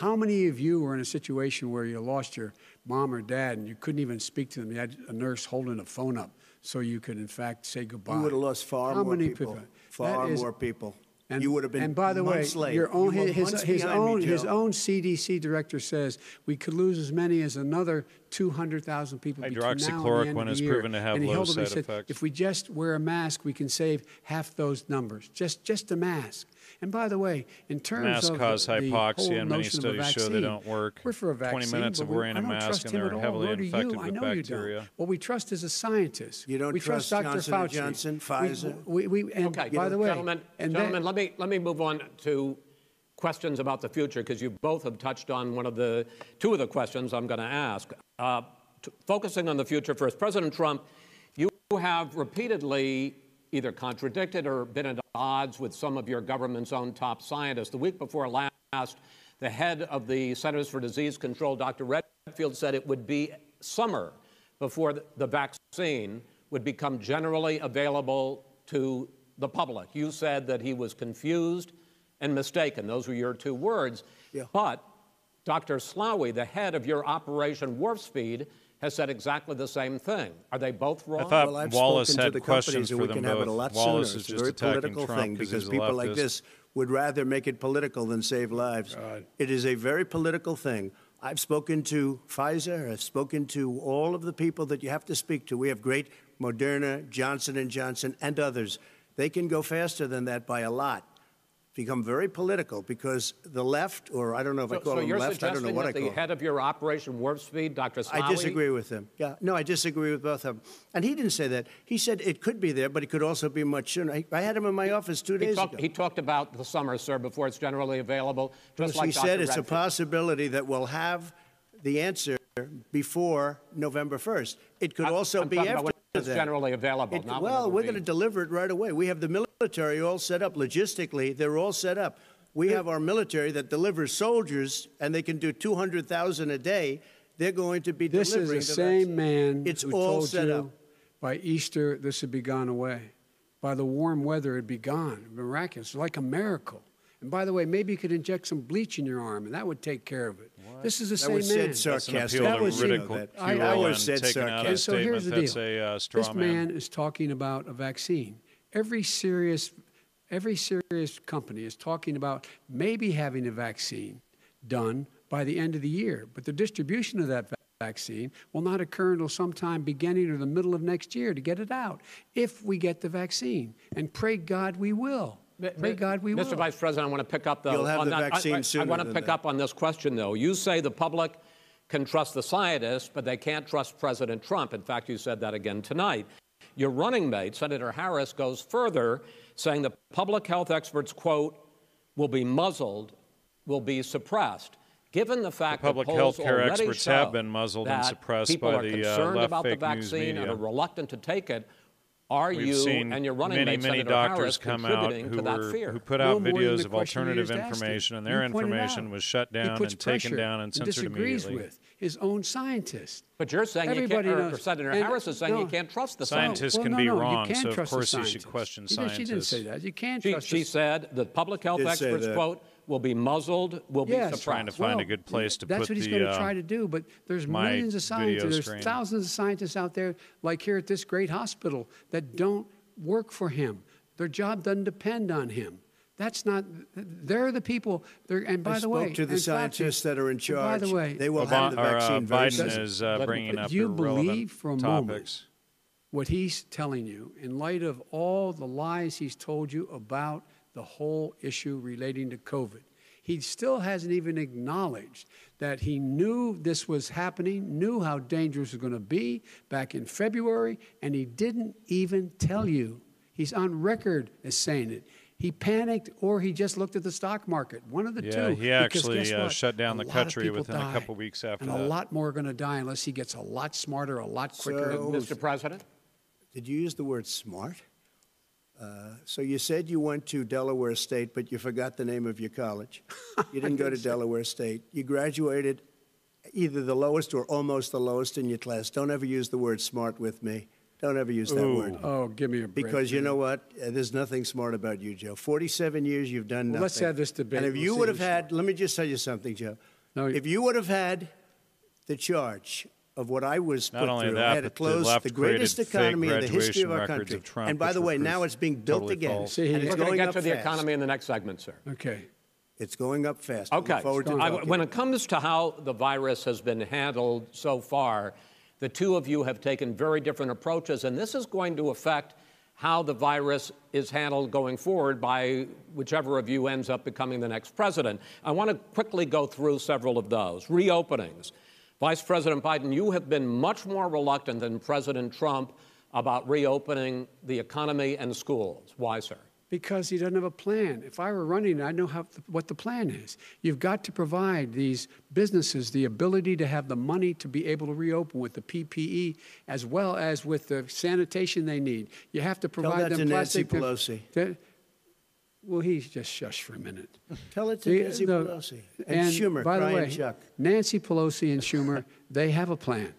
How many of you were in a situation where you lost your mom or dad and you couldn't even speak to them? You had a nurse holding a phone up so you could, in fact, say goodbye. You would have lost far How more many people. That Far is- more people. and, you would have been and by the way, late. your own You were his, his behind me, own his own CDC director says we could lose as many as another 200,000 people between now and the Hydroxychloroquine end has year. proven to have and he low held up and side said, effects. If we just wear a mask, we can save half those numbers. Just, just a mask. And by the way, in terms Masks of cause the, the hypoxia, whole and many notion of a studies show they vaccine, don't work. We're for a 20 vaccine. minutes but of we- wearing I a don't mask trust and him they're heavily nor infected you. I with know you bacteria. don't. What we trust is a scientist. You don't we trust Dr. Johnson Fauci. and Johnson, We- Pfizer? We, we, and Okay, by the way, gentlemen, and gentlemen, that, let me let me move on to questions about the future because you both have touched on one of the two of the questions I'm going to ask. Uh, t- focusing on the future first, President Trump, you have repeatedly either contradicted or been at odds with some of your government's own top scientists. The week before last, the head of the Centers for Disease Control, Dr. Redfield, said it would be summer before the- vaccine would become generally available to the public. You said that he was confused and mistaken. Those were your two words. Yeah. But Dr. Slaoui, the head of your Operation Warp Speed, has said exactly the same thing. Are they both wrong? I thought Well, I've Wallace spoken to had the questions companies, and for we them can have it a lot Wallace sooner. is It's a just very attacking political Trump thing 'cause because he's a people like this would rather make it political than save lives. It is a very political thing. I've spoken to Pfizer. I've spoken to all of the people that you have to speak to. We have great Moderna, Johnson and Johnson, and others. They can go faster than that by a lot. Become very political because the left, or I don't know if I call so them left. I don't know what I the call them. head of your Operation Warp Speed, Dr. Slaoui, I disagree with him. Yeah, no, I disagree with both of them. And he didn't say that. He said it could be there, but it could also be much sooner. I, I had him in my office two He days talked, ago. he talked about the summer, sir, before it's generally available. Just Because like he Dr. said it's a possibility that we'll have the answer before November 1st. It could I'm- also I'm be after it's generally available, It- not well, we're going to deliver it right away. We have the military all set up logistically. They're all set up. We have our military that delivers soldiers, and they can do 200,000 a day. They're going to be this is delivering the the same vaccine. man It's who all told set you up. by Easter this would be gone away. By the warm weather, it'd be gone. Miraculous, like a miracle. And by the way, maybe you could inject some bleach in your arm, and that would take care of it. This is the That same was man. said That's sarcastic. That was, you know, ridicule that- I- I always said taking out sarcastic. so here's the deal. a uh, straw this man is talking about a vaccine. Every serious, every serious company is talking about maybe having a vaccine done by the end of the year, but the distribution of that vaccine will not occur until sometime beginning or the middle of next year to get it out. If we get the vaccine, and pray God we will. Pray God we will. Mr. Vice President, I want to pick up though. You'll have on the that- I- vaccine I, I, want to pick that. up on this question though. You say the public can trust the scientists, but they can't trust President Trump. In fact, you said that again tonight. Your running mate, Senator Harris, goes further, saying the public health experts, quote, will be muzzled, will be suppressed. Given the fact that The public that polls health care experts have been muzzled and that suppressed people by are the, uh, concerned left about the fake news vaccine and are reluctant to take it, are We've you seen and your running many, mate, many Senator doctors Harris, come out who, to that were, fear? who put out more than videos of alternative just asked him. information, and their information was shut down and taken down and censored disagrees immediately. with his own scientists. But you're saying you Everybody can't, or. Senator And- Harris is saying you can't trust the Scientists scientists. Well, can no, be no, wrong, you can't so of course you should question She didn't- She didn't say that. You can't She, trust she the said the public health Did say experts, that. quote, will be muzzled, will Yes. be suppressed. Trying to find a good place to put the vaccine. that's what he's the, going to uh, try to do. But there's millions of scientists. There's screen. thousands of scientists out there, like here at this great hospital, that don't work for him. Their job doesn't depend on him. That's not. They're the people. They're, and by I the way, spoke to the in fact, scientists that are in charge. By the way, they will Obama, have the or, uh, vaccine very Biden soon. is uh, But- bringing but up do you believe for a moment what he's telling you in light of all the lies he's told you about the whole issue relating to COVID. He still hasn't even acknowledged that he knew this was happening, knew how dangerous it was going to be back in February, and he didn't even tell you. He's on record as saying it. He panicked or he just looked at the stock market. One of the Yeah, two. he actually, uh, shut down A the lot country people within a couple weeks after and that. a lot more are going to die unless he gets a lot smarter, a lot quicker. So- Mr. President? Did you use the word smart? Uh, so you said you went to Delaware State, but you forgot the name of your college. You didn't go to Delaware State. You graduated either the lowest or almost the lowest in your class. Don't ever use the word smart with me. Don't ever use that Ooh. word. Oh, give me a break. Because you know what? Uh, There's nothing smart about you, Joe. 47 years you've done Well, nothing. let's have this debate. And if We'll you would have had, let me just tell you something, Joe. No, if you would have had the charge of what I was Not put only through, that, I had to but the the greatest economy in the history of our country. of Trump, and by the way, now it's being built totally again. See, and it's We're going to going get up to the economy in the next segment, sir. Okay. It's going up fast. Okay. forward to I- When it comes to how the virus has been handled so far, the two of you have taken very different approaches, and this is going to affect how the virus is handled going forward by whichever of you ends up becoming the next president. I want to quickly go through several of those. Reopenings. Vice President Biden, you have been much more reluctant than President Trump about reopening the economy and schools. Why, sir? Because he doesn't have a plan. If I were running, I'd know how, what the plan is. You've got to provide these businesses the ability to have the money to be able to reopen with the PPE as well as with the sanitation they need. You have to provide Tell that them to Nancy. Pelosi. That- well, he's just shush for a minute. Tell it to The- Nancy the- Pelosi and, Schumer, by the Brian way, Chuck. Nancy Pelosi and Schumer, they have a plan.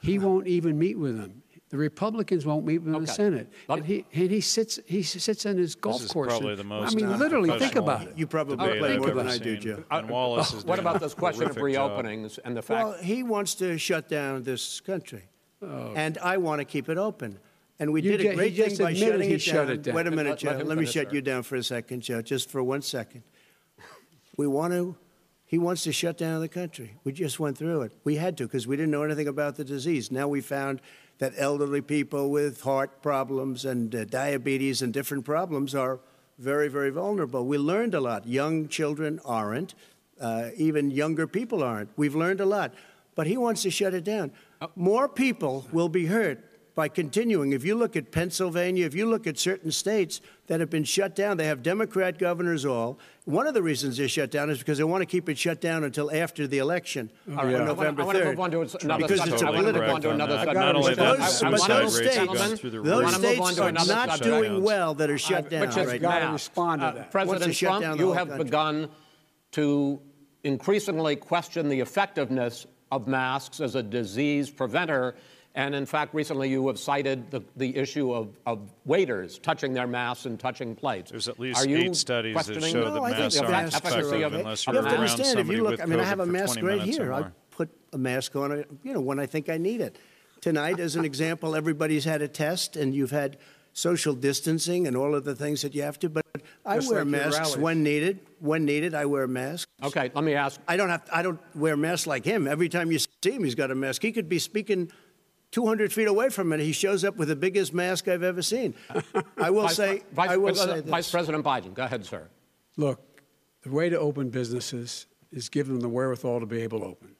He won't even meet with them. The Republicans won't meet with him in the Senate, and he and he sits he sits on his golf This is course. probably and- the most I mean, literally, think about it. You probably debate play more than I do. Joe. And Wallace oh, is What about this question of terrific job. reopenings and the fact Well, he wants to shut down this country, Oh. and I want to keep it open. And we You did a he great thing just by admitted shutting he it shut down. it down. Wait a minute, let Joe. him Let me shut sir. you down for a second, Joe, just for one second. We want to. He wants to shut down the country. We just went through it. We had to because we didn't know anything about the disease. Now we found that elderly people with heart problems and uh, diabetes and different problems are very, very vulnerable. We learned a lot. Young children aren't. Uh, even younger people aren't. We've learned a lot. But he wants to shut it down. More people will be hurt by continuing. If you look at Pennsylvania, if you look at certain states that have been shut down, they have Democrat governors all. One of the reasons they're shut down is because they want to keep it shut down until after the election All on right, I wanna- November I want to 3rd. move on to another Because subject. it's a I want to move on to another subject. Not only that, those, I- I but those states, I those wanna roof. move states are not subject. doing well that are shut down Which is right gotta respond to Uh, that. To President Trump, you have country. begun to increasingly question the effectiveness of masks as a disease preventer. And in fact, recently you have cited the, the issue of, of waiters touching their masks and touching plates. There's at least Are you eight studies that questioning show the that I think masks aren't masks are effective okay. unless You you're have to around understand if somebody you look. with I mean, I COVID have a for mask 20 right minutes or here. I more. put a mask on, uh, you know, when I think I need it. Tonight, as an example, everybody's had a test, and you've had social distancing and all of the things that you have to. But I Just wear like your masks rallies. when needed. When needed, I wear masks. Okay, let me ask. I don't have. I don't wear masks like him. Every time you see him, he's got a mask. He could be speaking 200 feet away from it. He shows up with the biggest mask I've ever seen. I will Vice, say. Vice, I will say Vice. President Biden, go ahead, sir. Look, the way to open businesses is give them the wherewithal to be able to open.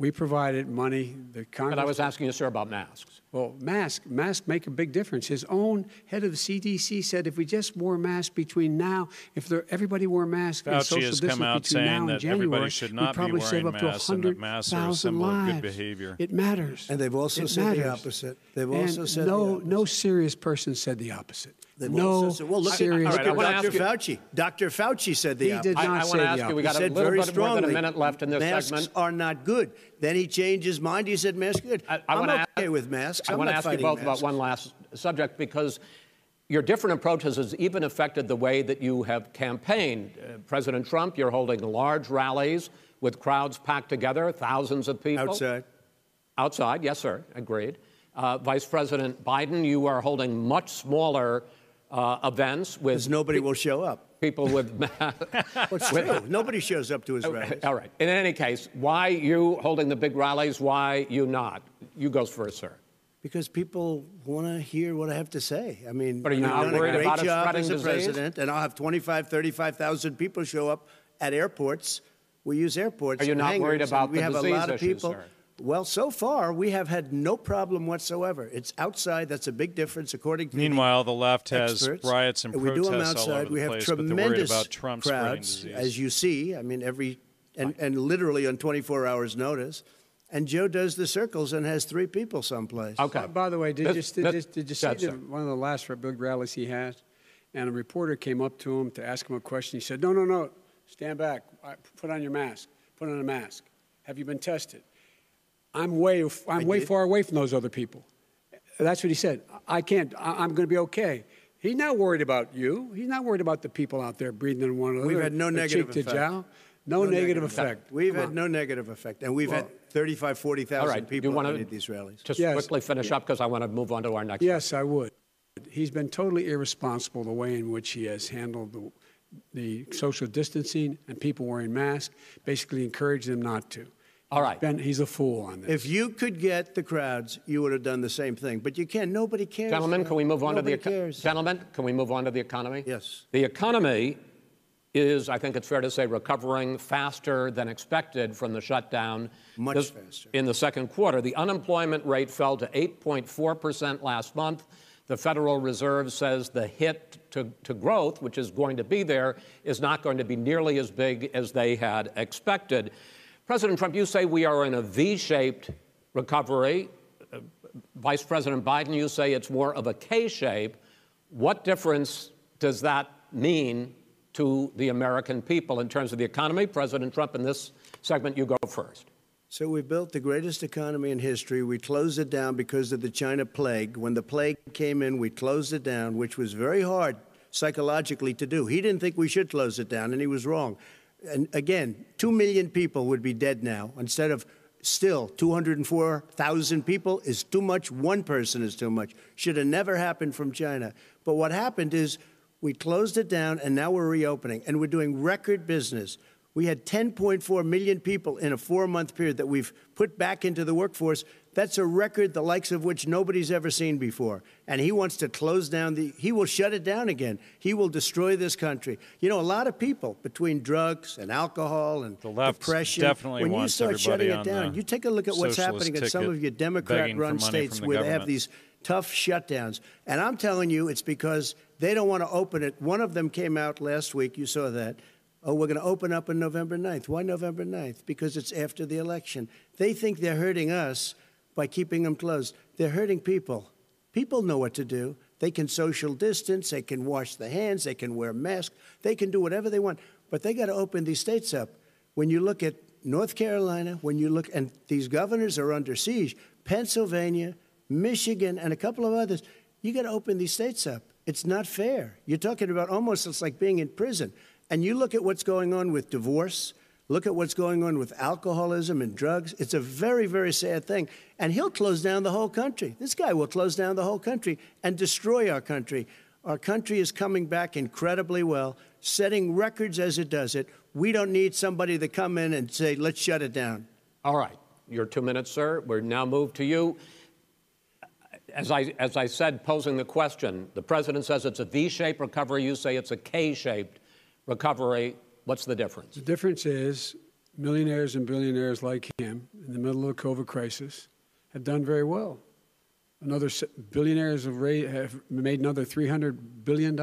We provided money. The Congress. But I was asking you, sir, about masks. Well, masks masks make a big difference. His own head of the CDC said if we just wore masks between now, if there, everybody wore masks and Fauci social has come distance out between now saying and that January, everybody should not we'd be probably save wearing up to masks and 100,000 masks are a symbol of good lives. behavior. It matters. And they've also It said the matters. opposite. They've And also said the no, opposite. no serious person said the opposite. They've no also said- well, look at, serious. all look right, I at Dr. you- Fauci. Dr. Fauci said the He opposite. did I, not I say want to the ask you, we opposite. got He a little very bit more than a minute left in this masks segment. are not good. Then he changed his mind. He said masks are good. I, I am wanna okay ask, with masks. I I'm want to not ask you both masks. about one last subject because your different approaches has even affected the way that you have campaigned. Uh, President Trump, you're holding large rallies with crowds packed together, thousands of people. outside. Outside, yes, sir, agreed. Uh, Vice President Biden, you are holding much smaller uh, events with Because nobody will show up. people with. It's true. Nobody shows up to his rallies. All right. In any case, why you holding the big rallies? Why you not? You goes first, sir. Because people want to hear what I have to say. I mean, But are you not worried a great about job spreading as a disease? president, and I'll have 25, 35,000 people show up at airports. We use airports. Are you not worried about the have a disease lot of issue, people. sir? Well, so far we have had no problem whatsoever. It's outside. That's a big difference, according to Meanwhile, the left has experts. riots and protests. we do them protests all outside. over the we have place, but they're worried tremendous about Trump crowds, as you see. I mean, every and, and literally on 24 hours' notice. And Joe does the circles and has three people someplace. Okay. Uh, by the way, did This- you, did, this- you- did you see the, one of the last big rallies he had? And a reporter came up to him to ask him a question. He said, No, no, no, stand back. Put on your mask. Put on a mask. Have you been tested? I'm way, I'm way did. far away from those other people. That's what he said. I can't, I, I'm going to be okay. He's not worried about you. He's not worried about the people out there breathing in one another. We've had no negative cheek to effect. jowl. No, negative effect. We've Come had on. no negative effect, and we've Well- had 35, 40,000 All right. Do people you want at to any of these rallies. just Yes. quickly finish up because I want to move on to our next. Yes, I would. He's been totally irresponsible the way in which he has handled the, the social distancing and people wearing masks, basically encouraged them not to. All right. Ben, he's a fool on this. If you could get the crowds, you would have done the same thing. But you can't. Nobody cares. Gentlemen, can we move on Nobody to the eco- cares. gentlemen? Can we move on to the economy? Yes. The economy is, I think it's fair to say, recovering faster than expected from the shutdown. Much This- faster. In the second quarter, the unemployment rate fell to 8.4 percent last month. The Federal Reserve says the hit to, to growth, which is going to be there, is not going to be nearly as big as they had expected. President Trump, you say we are in a V-shaped recovery. Uh, Vice President Biden, you say it's more of a K shape. What difference does that mean to the American people in terms of the economy? President Trump, in this segment, you go first. So we built the greatest economy in history. We closed it down because of the China plague. When the plague came in, we closed it down, which was very hard psychologically to do. He didn't think we should close it down, and he was wrong. And again, 2 million people would be dead now instead of still 204,000 people is too much. One person is too much. Should have never happened from China. But what happened is we closed it down, and now we're reopening, and we're doing record business. We had 10.4 million people in a four month period that we've put back into the workforce. That's a record the likes of which nobody's ever seen before. And he wants to close down the, he will shut it down again. He will destroy this country. You know, a lot of people between drugs and alcohol and The depression, when you start shutting it down, you take a look at what's happening in some of your Democrat run states where they have these tough shutdowns. And I'm telling you, it's because they don't want to open it. One of them came out last week, you saw that. Oh, we're going to open up on November 9th. Why November 9th? Because it's after the election. They think they're hurting us by keeping them closed. They're hurting people. People know what to do. They can social distance, they can wash their hands, they can wear masks, they can do whatever they want. But they got to open these states up. When you look at North Carolina, when you look, and these governors are under siege, Pennsylvania, Michigan, and a couple of others, you got to open these states up. It's not fair. You're talking about almost it's like being in prison. And you look at what's going on with divorce, look at what's going on with alcoholism and drugs. It's a very, very sad thing. And he'll close down the whole country. This guy will close down the whole country and destroy our country. Our country is coming back incredibly well, setting records as it does it. We don't need somebody to come in and say, let's shut it down. All right, your two minutes, sir. We're now moved to you. As I, as I said, posing the question, the president says it's a V shaped recovery. You say it's a K shaped recovery. What's the difference? The difference is millionaires and billionaires like him in the middle of the COVID crisis have done very well. Another billionaires have, ra- have made another $300 billion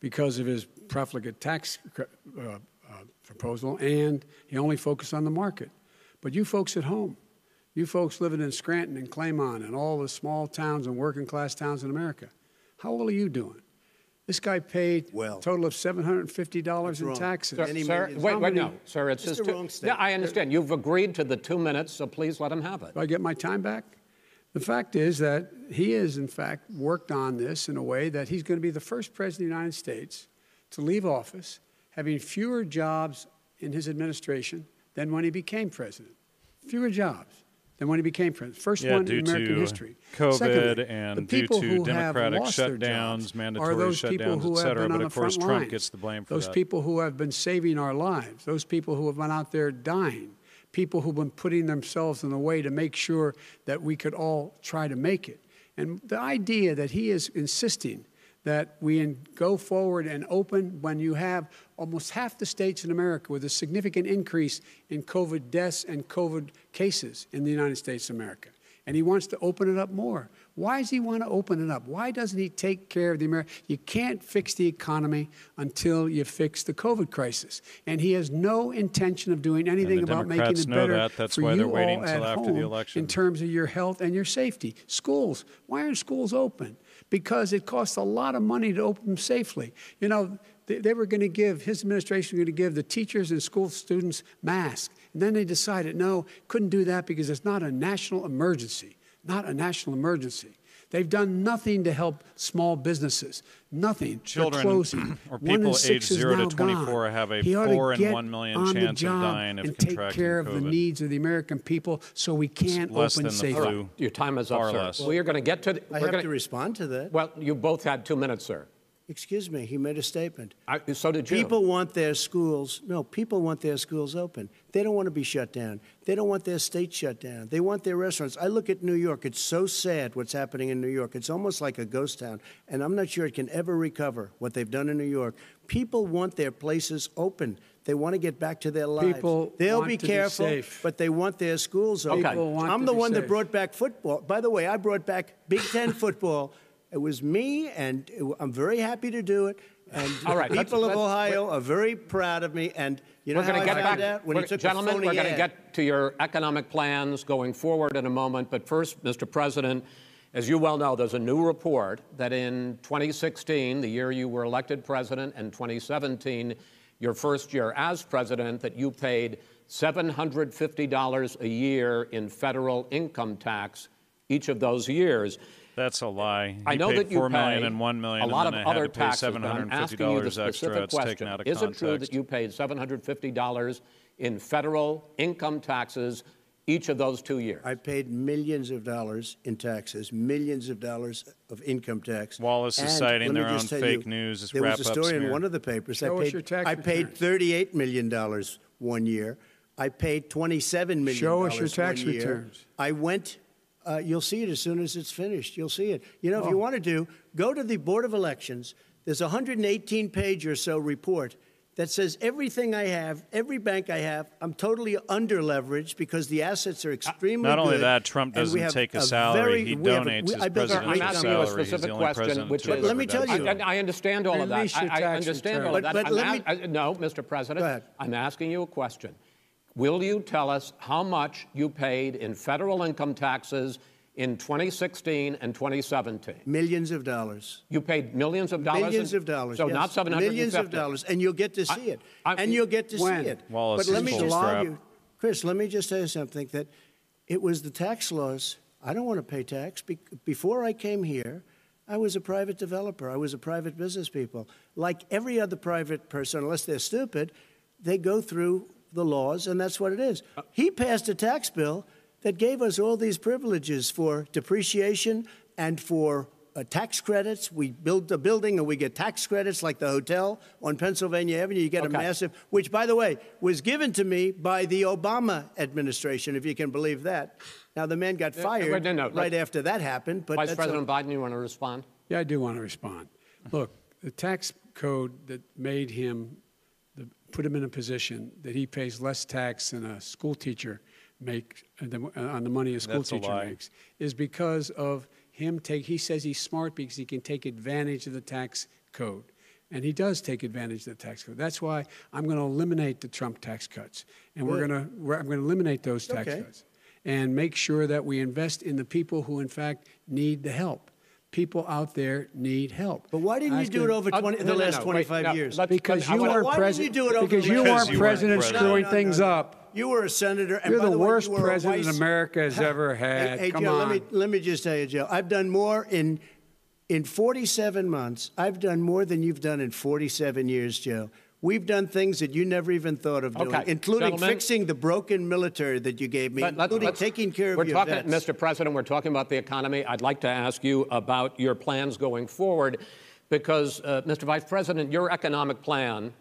because of his profligate tax uh, uh, proposal, and he only focused on the market. But you folks at home, you folks living in Scranton and Claymont and all the small towns and working class towns in America, how well are you doing? This guy paid Well. a total of $750 in taxes. Sir, Many sir, wait, wait, many- no, sir, it's It's just the two- wrong state. Yeah, I understand. You've agreed to the two minutes, so please let him have it. Do I get my time back? The fact is that he has, in fact, worked on this in a way that he's going to be the first president of the United States to leave office having fewer jobs in his administration than when he became president. Fewer jobs than when he became president. First Yeah, one due in American to history. COVID Secondly, and the due people to who have democratic shutdowns, jobs mandatory are those people shutdowns, who et have been but on of the course Trump lines. gets the blame for those that. people who have been saving our lives, those people who have been out there dying, people who've been putting themselves in the way to make sure that we could all try to make it. And the idea that he is insisting that we go forward and open when you have almost half the states in America with a significant increase in COVID deaths and COVID cases in the United States of America. And he wants to open it up more. Why does he want to open it up? Why doesn't he take care of the American? You can't fix the economy until you fix the COVID crisis. And he has no intention of doing anything about making it know better that. That's for why you they're waiting all at after the home election. in terms of your health and your safety. Schools. Why aren't schools open? Because it costs a lot of money to open them safely. You know, they, they were going to give, his administration was going to give the teachers and school students masks. And then they decided, no, couldn't do that because it's not a national emergency. Not a national emergency. They've done nothing to help small businesses. Nothing. They're Children closing. or One people six aged 0 to 24 gone. have a He 4 in 1 million chance of dying of and take contracting care of the COVID. needs of the American people so we can less open than the safely. flu. Your time is up, Far sir. less. we are going to get to. I we're have gonna, to respond to that. Well, you both had two minutes, sir. Excuse me, he made a statement. I, so did you. People want their schools, no, people want their schools open. They don't want to be shut down. They don't want their state shut down. They want their restaurants. I look at New York, it's so sad what's happening in New York. It's almost like a ghost town, and I'm not sure it can ever recover what they've done in New York. People want their places open. They want to get back to their lives. People They'll want be to be careful, safe. but they want their schools open. People want I'm to the be one that brought back football. By the way, I brought back Big Ten football. It was me, and it- I'm very happy to do it. And All right, let's- people of let's- Ohio are very proud of me. And you know we're how going I to get back, out when we're- gentlemen. we're going to get to your economic plans going forward in a moment. But first, Mr. President, as you well know, there's a new report that in 2016, the year you were elected president, and 2017, your first year as president, that you paid $750 a year in federal income tax each of those years. That's a lie. I know paid that you four million pay and one million, a lot and of I other had to taxes. seven but hundred I'm asking you the dollars extra. specific It's taken question: out of Is context. it true that you paid seven hundred fifty dollars in federal income taxes each of those two years? I paid millions of dollars in taxes, millions of dollars of income tax. Wallace is And citing their own fake you, news There was a story in one of the papers. Show I us paid, your tax I paid returns. $38 million one year. I paid $27 million Show us your tax returns. I went, uh, you'll see it as soon as it's finished. You'll see it. You know, if you want to do, go to the Board of Elections. There's a 118 page or so report that says everything I have, every bank I have, I'm totally under leveraged because the assets are extremely Not only good, that, Trump doesn't take a a salary. very- He we have a- donates we- his I built a I'm great- presidential asking you a salary. He's the specific question, which is. let me tell you. I, I understand all of that. I, I tax understand all return. of that. But- but I'm let no, Mr. President. Go ahead. I'm asking you a question. Will you tell us how much you paid in federal income taxes in 2016 and 2017? Millions of dollars. You paid millions of dollars. Millions in- of dollars. So yes. not 750. Millions of dollars, and you'll get to see it. I- and you'll get to When? see it. Wallace but let me just strap. tell you, Chris. Let me just tell you something. That it was the tax laws. I don't want to pay tax. Be- before I came here, I was a private developer. I was a private business people. Like every other private person, unless they're stupid, they go through the laws, and that's what it is. He passed a tax bill that gave us all these privileges for depreciation and for uh, tax credits. We build a building and we get tax credits, like the hotel on Pennsylvania Avenue. You get Okay. a massive, which, by the way, was given to me by the Obama administration, if you can believe that. Now, the man got fired wait, no, no, right let- after that happened. But Vice President a- Biden, you want to respond? Yeah, I do want to respond. Look, the tax code that made him, the, put him in a position that he pays less tax than a school teacher make uh, the- uh, on the money a school That's teacher lie. makes is because of him take. He says he's smart because he can take advantage of the tax code. And he does take advantage of the tax code. That's why I'm going to eliminate the Trump tax cuts, and we're going to I'm going to eliminate those tax Okay. cuts, and make sure that we invest in the people who, in fact, need the help. People out there need help. But why didn't you do it him- over Uh, 20, no, the no, last no, wait, 25 now, years? Because you weren't Why didn't you president. do it over because you weren't Because you weren't president president. screwing No, no, things no. up. You were a senator. And You're by the way, worst you were president vice- America has ever Hey, had. hey, Come Joe, on. Let me, let me just tell you, Joe. I've done more in in 47 months. I've done more than you've done in 47 years, Joe. We've done things that you never even thought of doing, Okay, including gentlemen. fixing the broken military that you gave me, Let- let- including taking care of we're your talking, vets. Mr. President, we're talking about the economy. I'd like to ask you about your plans going forward because, uh, Mr. Vice President, your economic plan,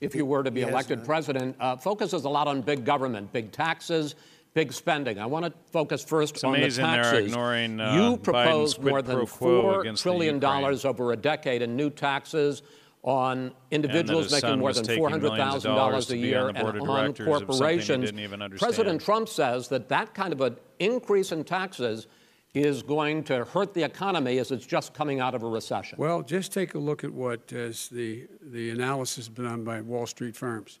if you were to be Yes, elected ma'am. president, uh, focuses a lot on big government, big taxes, big spending. I want to focus first It's on the amazing they're taxes. ignoring, uh, you Biden's propose quid more than pro quo four against the trillion Ukraine. dollars over a decade in new taxes on individuals making more than taking four millions hundred of thousand dollars dollars a year on and on directors of something he corporations. didn't even understand. President Trump says that that kind of an increase in taxes is going to hurt the economy as it's just coming out of a recession. Well, just take a look at what as the the analysis done by Wall Street firms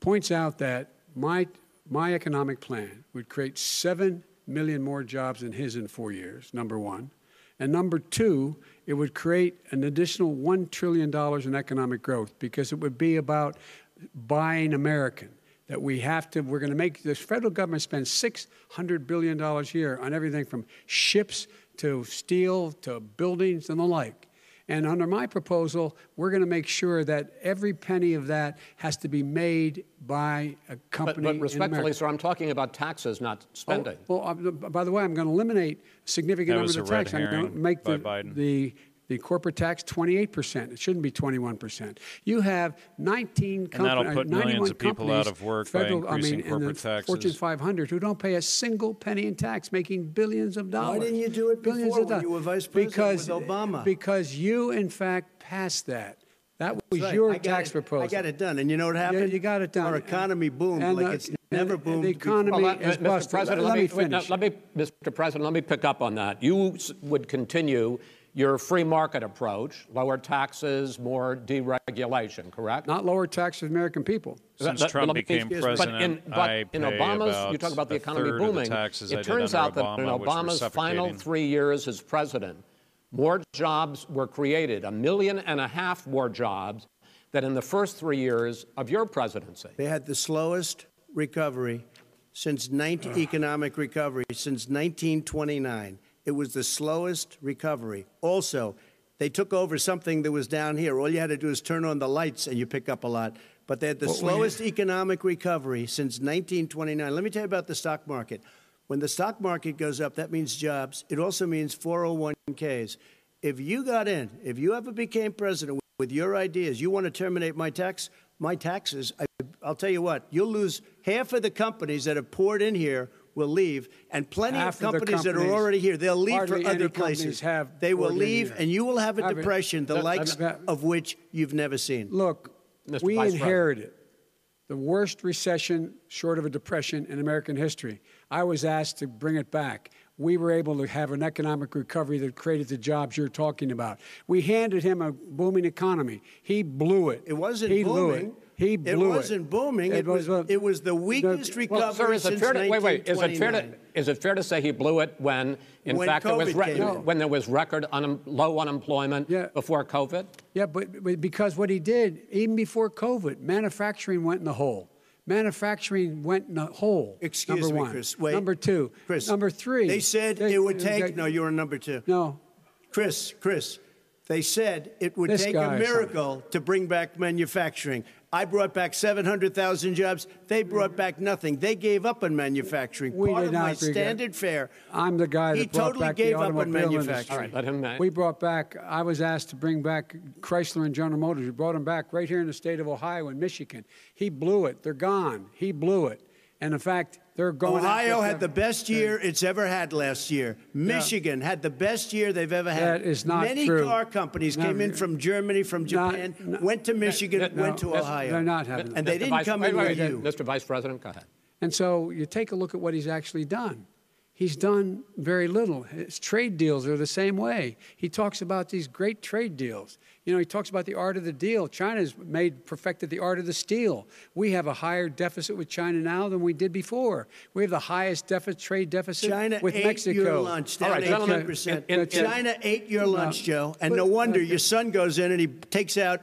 points out that my my economic plan would create seven million more jobs than his in four years. Number one, and number two, it would create an additional one trillion dollars in economic growth because it would be about buying American. That we have to, we're going to make this federal government spend $600 billion a year on everything from ships to steel to buildings and the like. And under my proposal, we're going to make sure that every penny of that has to be made by a company but in respectfully, America. sir, I'm talking about taxes, not spending. Oh, well, uh, by the way, I'm going to eliminate a significant That number was of a the red tax. I'm going to herring make by the, Biden. the The corporate tax, 28%. It shouldn't be 21%. You have 19 And that'll companies, put millions of people out of work by federal, I increasing mean, in corporate the taxes. Fortune 500 who don't pay a single penny in tax, making billions of dollars. Why didn't you do it Billions before of when dollars. you were vice president because, with Obama? Because you, in fact, passed that. That was Right. your tax it- proposal. I got it done. And you know what Yeah, happened? you got it done. Our economy boomed And, like uh, it's never and boomed The before. economy Well, is Mr. busted. President, let, let, me wait, no, let me, Mr. President, let me pick up on that. You would continue your free market approach, lower taxes, more deregulation, correct? Not lower taxes for American people. Since That- Trump let me- became but president, in, but I in pay Obama's, you talk about the economy third of the booming. taxes it did turns under out that in Obama, which were Obama's final three years as president, more jobs were created, a million and a half more jobs than in the first three years of your presidency. They had the slowest recovery since 19, economic recovery since 1929. It was the slowest recovery. Also, they took over something that was down here. All you had to do is turn on the lights and you pick up a lot. But they had the What we- slowest economic recovery since 1929. Let me tell you about the stock market. When the stock market goes up, that means jobs. It also means 401ks. If you got in, if you ever became president with your ideas, you want to terminate my tax, my taxes, I, I'll tell you what, you'll lose half of the companies that have poured in here will leave, and plenty Half of of the companies, that are already here, they'll leave for other places. have they will leave, here. and you will have a Haven't- depression, the That- likes that- of which you've never seen. Look, Mr. we Vice President. inherited the worst recession short of a depression in American history. I was asked to bring it back. We were able to have an economic recovery that created the jobs you're talking about. We handed him a booming economy. He blew it. It wasn't he Blew booming. It. He blew it. wasn't booming. It was- uh, it was the weakest no, recovery Well, sir, is it fair to wait? Wait, is it fair to is it fair to say he blew it when, in When fact, there was COVID came in. when there was record un, low unemployment Yeah. before COVID? Yeah, but, but because what he did, even before COVID, manufacturing went in the hole. Manufacturing went in the hole. Excuse number me, one. Chris. Wait. Number two. Chris. Number three. They said they- it would they- take. No, you were number two. No. Chris, Chris, they said it would This take a miracle to bring back manufacturing. I brought back 700,000 jobs. They brought back nothing. They gave up on manufacturing. We Part did of not regret- standard fare. I'm the guy that He brought totally back gave the up on manufacturing. All right, let him. uh, We brought back, I was asked to bring back Chrysler and General Motors. We brought them back right here in the state of Ohio and Michigan. He blew it. They're gone. He blew it. And in fact, they're going Ohio after had the best year it's ever had last year. Michigan had the best year they've ever had. That is not true. Many true. car companies No, came in from Germany, from not- Japan, no- went to Michigan, no, went to Ohio. They're not having And that. they Mr. didn't Vice- come wait, in wait, with wait, you. Mr. Vice President, go ahead. And so you take a look at what he's actually done. He's done very little. His trade deals are the same way. He talks about these great trade deals. You know, he talks about the art of the deal. China's made perfected the art of the steal. We have a higher deficit with China now than we did before. We have the highest deficit, trade deficit China with ate Mexico. your lunch All right, gentlemen, 18%. in- in- China ate your lunch, Joe, and but- no wonder but- your son goes in and he takes out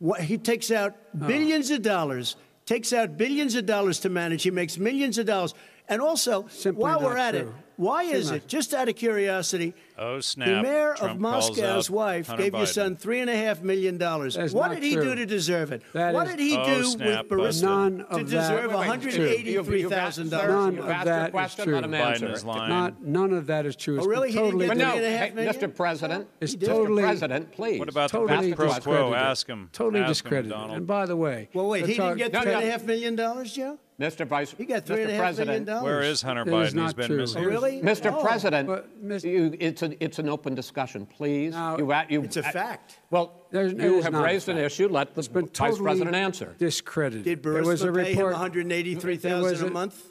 what he takes out oh. billions of dollars, takes out billions of dollars to manage. He makes millions of dollars. And also, Simply while we're not at it, why Simply is not it, just out of curiosity, Oh, the mayor Trump of Moscow's wife Hunter gave your son three and a half million dollars. That is What did he true. do to deserve it? That what is- did he Oh, do snap, with busted. Burisma None to of that- deserve Wait, wait, You've- you've- $183,000? you've asked- None You've of asked that your is question, true. let him Biden answer is it. lying. Not, none of that is true. Oh, it's Oh, really? been He didn't totally get But three no, and a half hey, million? Mr. President, It's Mr. totally- President, please. What about totally the quid pro quo? discredited. Ask him. Totally Ask him, discredited. Donald. and by the way, Well, wait, let's he didn't talk- get No, three no. and a half million dollars, Joe? Mr. Vice, He got three Mr. and a half million President, dollars. Where is Hunter That Biden? is not He's been true. missing. Oh, really? Mr. Oh. President, But, Mr. you, it's, a, it's an open discussion, please. Now, you, you, It's a fact. Well, There's- you have raised an issue. Let the It's Vice President answer. discredited. Did There Burisma pay him 183000 there a a- month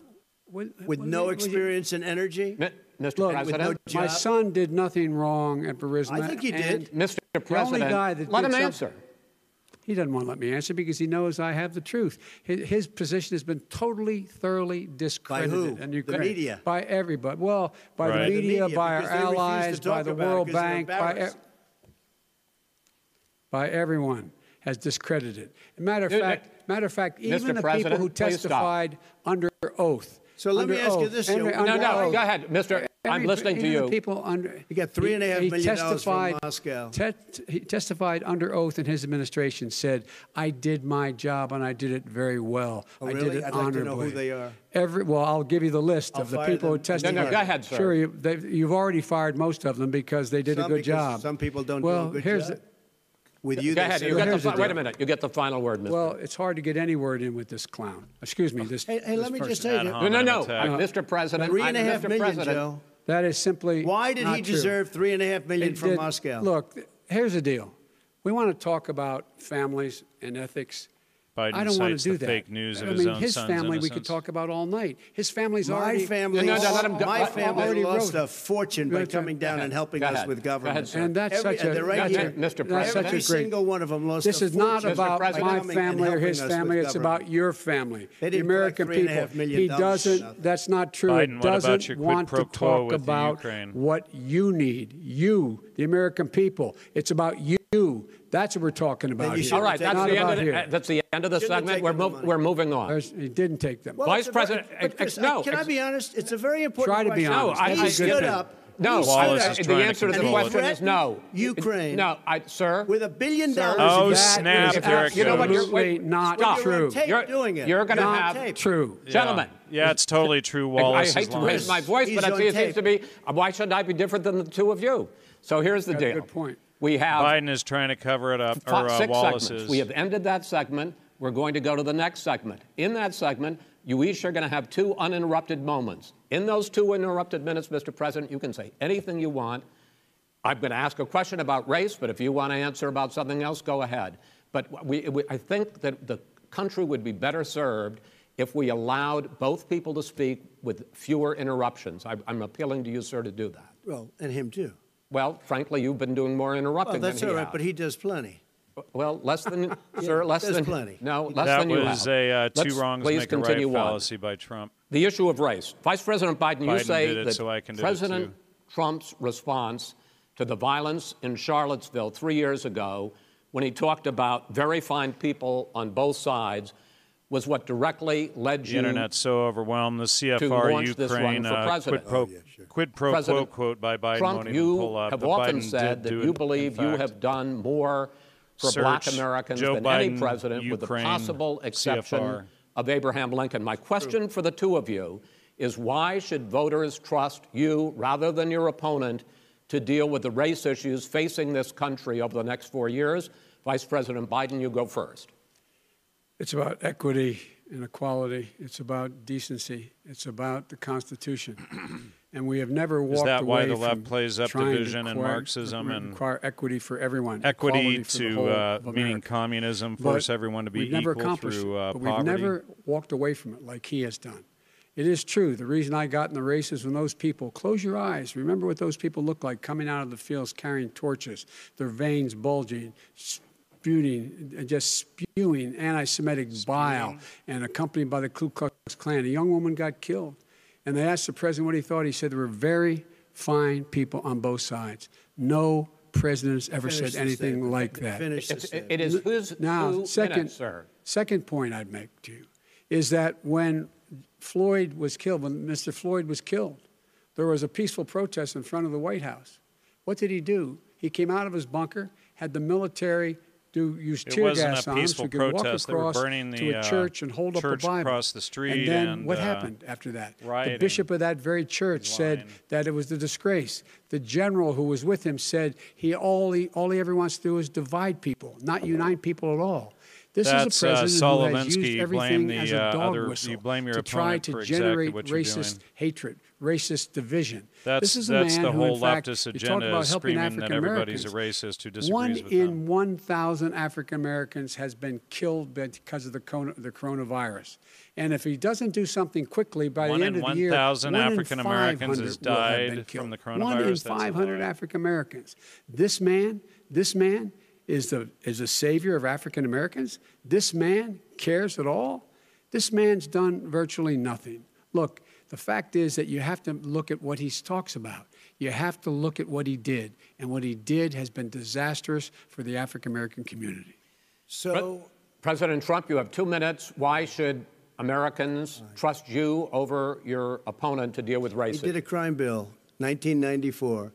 With, with with- no with- experience in energy? Mi- Mr. Look, President, no My son did nothing wrong at Burisma. I think he did. and Mr. The only President, guy that let did him some- answer. He doesn't want to let me answer because he knows I have the truth. His, his position has been totally, thoroughly discredited. By who? And The media? By everybody. Well, by Right. the The media, media, by our because they refuse to allies, by the World Bank, by, e- by everyone has discredited. Matter of Dude, fact, matter of fact, Mr. even the President, people who testified under oath. So let me under ask you this, under- Joe. No, no, oath, go ahead, Mr. I'm Every- listening to you. people under. You got three and a half he- he million dollars from testified- Moscow. te- he testified under oath in his administration, said, "I did my job and I did it very well. Oh, I really? did it I'd like to know honorably." who they are. Every well, I'll give you the list I'll of the fire people who testified. No, no, go ahead, sir. Sure, you, they've- you've already fired most of them because they did Some a good job. some people don't do a well, good here's job. The, With you, Go ahead. You get the, fi- wait a minute. You get the final word, Mr. well, it's hard to get any word in with this clown. Excuse me, this. Hey, hey, this let me just person. tell Ad you, no, no, no, Attack. uh, Mr. President. three I- and a half Mr. million, President, Joe. That is simply. Why did he true. deserve three and a half million It from did- Moscow? Look, here's the deal. We want to talk about families and ethics. Biden I don't want to do the that. fake news of I his mean, own his son's family we could talk about all night. His family's my already. family, No, no, no, let him go. my Let- family already lost wrote. a fortune by coming down and helping us ahead. with Go ahead, government. And that's Every- such a. they're right Go here. Mr. President. Every great. single one of them lost This is not about my family or his family. It's about your family, the American collect three and a people. He doesn't. That's not true. Biden, It what about doesn't want to talk about what you need. You, the American people. It's about you. That's what we're talking about here. All right, that's the, end about of here. the, uh, that's the end of the Shouldn't segment. We're, taken the mov- we're moving on. There's- He didn't take them. Well, Vice it's a very- President, but ex- Chris, no, can I be honest? It's a very important Try to be question. honest. No, I- he I- stood up. No, he stood Wallace up is the trying to answer to the question is no. Ukraine. No, I, sir. with a billion dollars. Oh, That snap, is here You know what? You're, wait, not stop. True. You're- doing it. you're gonna You're on have- tape. True. Gentlemen. Yeah, it's totally true. Wallace. I- I hate to raise my voice, He's but on it seems to be, uh, why shouldn't I be different than the two of you? So here's the Got a deal. good point. We have Biden is trying to cover it up, or uh, six Wallace segments. is. We have ended that segment. We're going to go to the next segment. In that segment, you each are going to have two uninterrupted moments. In those two uninterrupted minutes, Mr. President, you can say anything you want. I'm going to ask a question about race, but if you want to answer about something else, go ahead. But we, we, I think that the country would be better served if we allowed both people to speak with fewer interruptions. I, I'm appealing to you, sir, to do that. Well, and him too. Well, frankly, you've been doing more interrupting Well, that's than all he right, has. but he does plenty. Well, less than, sir, less there's than plenty. No, less that than you was have. a uh, 2 Let's wrongs please make a right continue on. fallacy by Trump. The issue of race. Vice President Biden, you say did it, that so I can do it President. Trump's response to the violence in Charlottesville three years ago, when he talked about very fine people on both sides, was what directly led The you internet's so overwhelmed. The CFR this Ukraine uh, quid pro, Oh, yeah, sure. quid pro quo quote by Biden Trump, won't even you pull up. have but often Biden said that you it, believe you have done more for black Americans Joe than any Biden, president, with the possible exception CFR. of Abraham Lincoln. My question for the two of you is why should voters trust you rather than your opponent to deal with the race issues facing this country over the next four years? Vice President Biden, you go first. It's about equity and equality. It's about decency. It's about the Constitution. and we have never walked that why away the left plays up division and Marxism and require equity for everyone. Equity equality for the to uh, meaning communism, But force everyone to be we've never equal accomplished through it, uh, but poverty. we've never walked away from it like he has done. It is true. The reason I got in the race is when those people, close your eyes, remember what those people look like coming out of the fields carrying torches, their veins bulging, spewing, uh, just spewing anti Semitic bile, and accompanied by the Ku Klux Klan. A young woman got killed. And they asked the president what he thought. He said there were very fine people on both sides. No president has ever Finish said anything statement. like that. Finish the It's- it is who's Now, two second, minutes, sir. second point I'd make to you is that when Floyd was killed, when Mr. Floyd was killed, there was a peaceful protest in front of the White House. What did he do? He came out of his bunker, had the military do use It tear wasn't gas a on peaceful could walk protest. They were across burning to the, a uh, church and hold church up the Bible. across the street And then and, what uh, happened after that? The bishop of that very church said that it was a disgrace. The general who was with him said he all he all he ever wants to do is divide people, not unite people at all. This That's, is a uh, president Saul who has used everything blame as the, a uh, dog other- whistle you blame your to try to for exactly generate racist doing. hatred, racist division. That's, this is a that's man the who, whole in fact, leftist agenda about helping screaming African that everybody's a racist who disagrees One with in them. 1,000 African Americans has been killed because of the, the coronavirus. And if he doesn't do something quickly by One the end in of the year, 1,000 one in African Americans 500 has died from the One in coronavirus. That's a 500. African Americans. This man, this man is the is a savior of African Americans. This man cares at all. This man's done virtually nothing. Look, the fact is that you have to look at what he talks about. You have to look at what he did, and what he did has been disastrous for the African American community. So, President Trump, you have two minutes. Why should Americans trust you over your opponent to deal with racism? he did a crime bill 1994,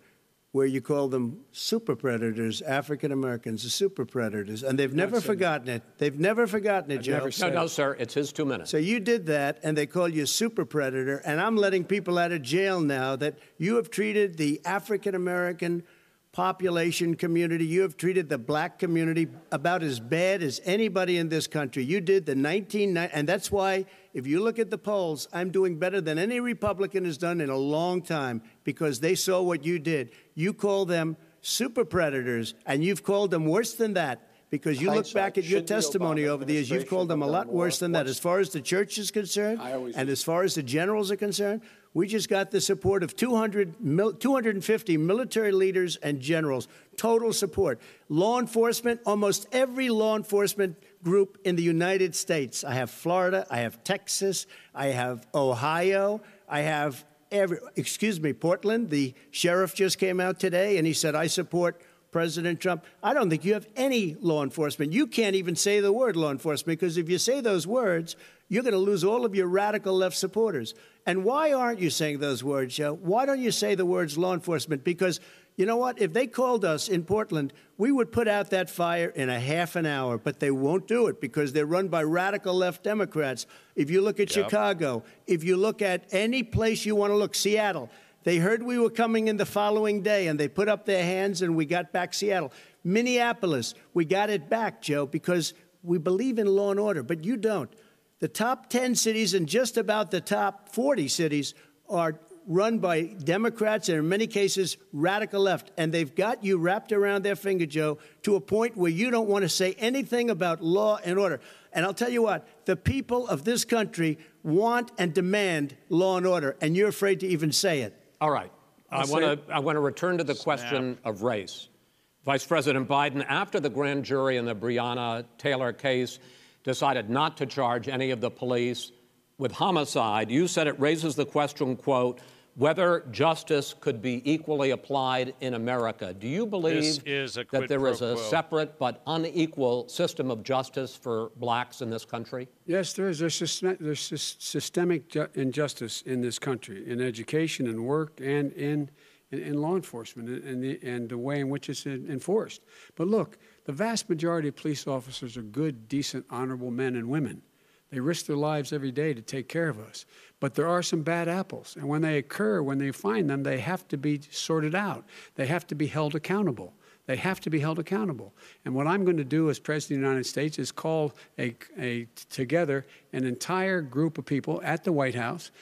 where you call them super predators, African Americans, the super predators, and they've never forgotten it. They've never forgotten it, Joe. never No, no, sir, it's his two minutes. So you did that, and they call you a super predator, and I'm letting people out of jail now that you have treated the African American population community, you have treated the black community about as bad as anybody in this country. You did the 1990, and that's why, if you look at the polls, I'm doing better than any Republican has done in a long time because they saw what you did. You call them super predators, and you've called them worse than that. Because you look back at your testimony over the years, you've called them a lot worse than that. As far as the church is concerned, and as far as the generals are concerned, we just got the support of 200, 250 military leaders and generals, total support. Law enforcement, almost every law enforcement group in the United States. I have Florida, I have Texas, I have Ohio, I have every, excuse me, Portland. The sheriff just came out today and he said, I support President Trump. I don't think you have any law enforcement. You can't even say the word law enforcement because if you say those words, you're going to lose all of your radical left supporters. And why aren't you saying those words, Joe? Why don't you say the words law enforcement? Because you know what? If they called us in Portland, we would put out that fire in a half an hour, but they won't do it because they're run by radical left Democrats. If you look at Yep. Chicago, if you look at any place you want to look, Seattle, they heard we were coming in the following day and they put up their hands and we got back Seattle. Minneapolis, we got it back, Joe, because we believe in law and order, but you don't. The top 10 cities and just about the top 40 cities are run by Democrats and in many cases radical left. And they've got you wrapped around their finger, Joe, to a point where you don't want to say anything about law and order. And I'll tell you what, the people of this country want and demand law and order, and you're afraid to even say it. All right. I want to I want to return to the question of race. Vice President Biden, after the grand jury in the Breonna Taylor case decided not to charge any of the police with homicide, you said it raises the question, quote, whether justice could be equally applied in America. Do you believe is that quid there pro is a quo. separate but unequal system of justice for blacks in this country? Yes, there is. There's, system, there's systemic ju- injustice in this country, in education and work and in, in, in law enforcement and, and, the, and the way in which it's en- enforced. But look, the vast majority of police officers are good, decent, honorable men and women. They risk their lives every day to take care of us. But there are some bad apples. And when they occur, when they find them, they have to be sorted out. They have to be held accountable. They have to be held accountable. And what I'm going to do as President of the United States is call a, a, together an entire group of people at the White House,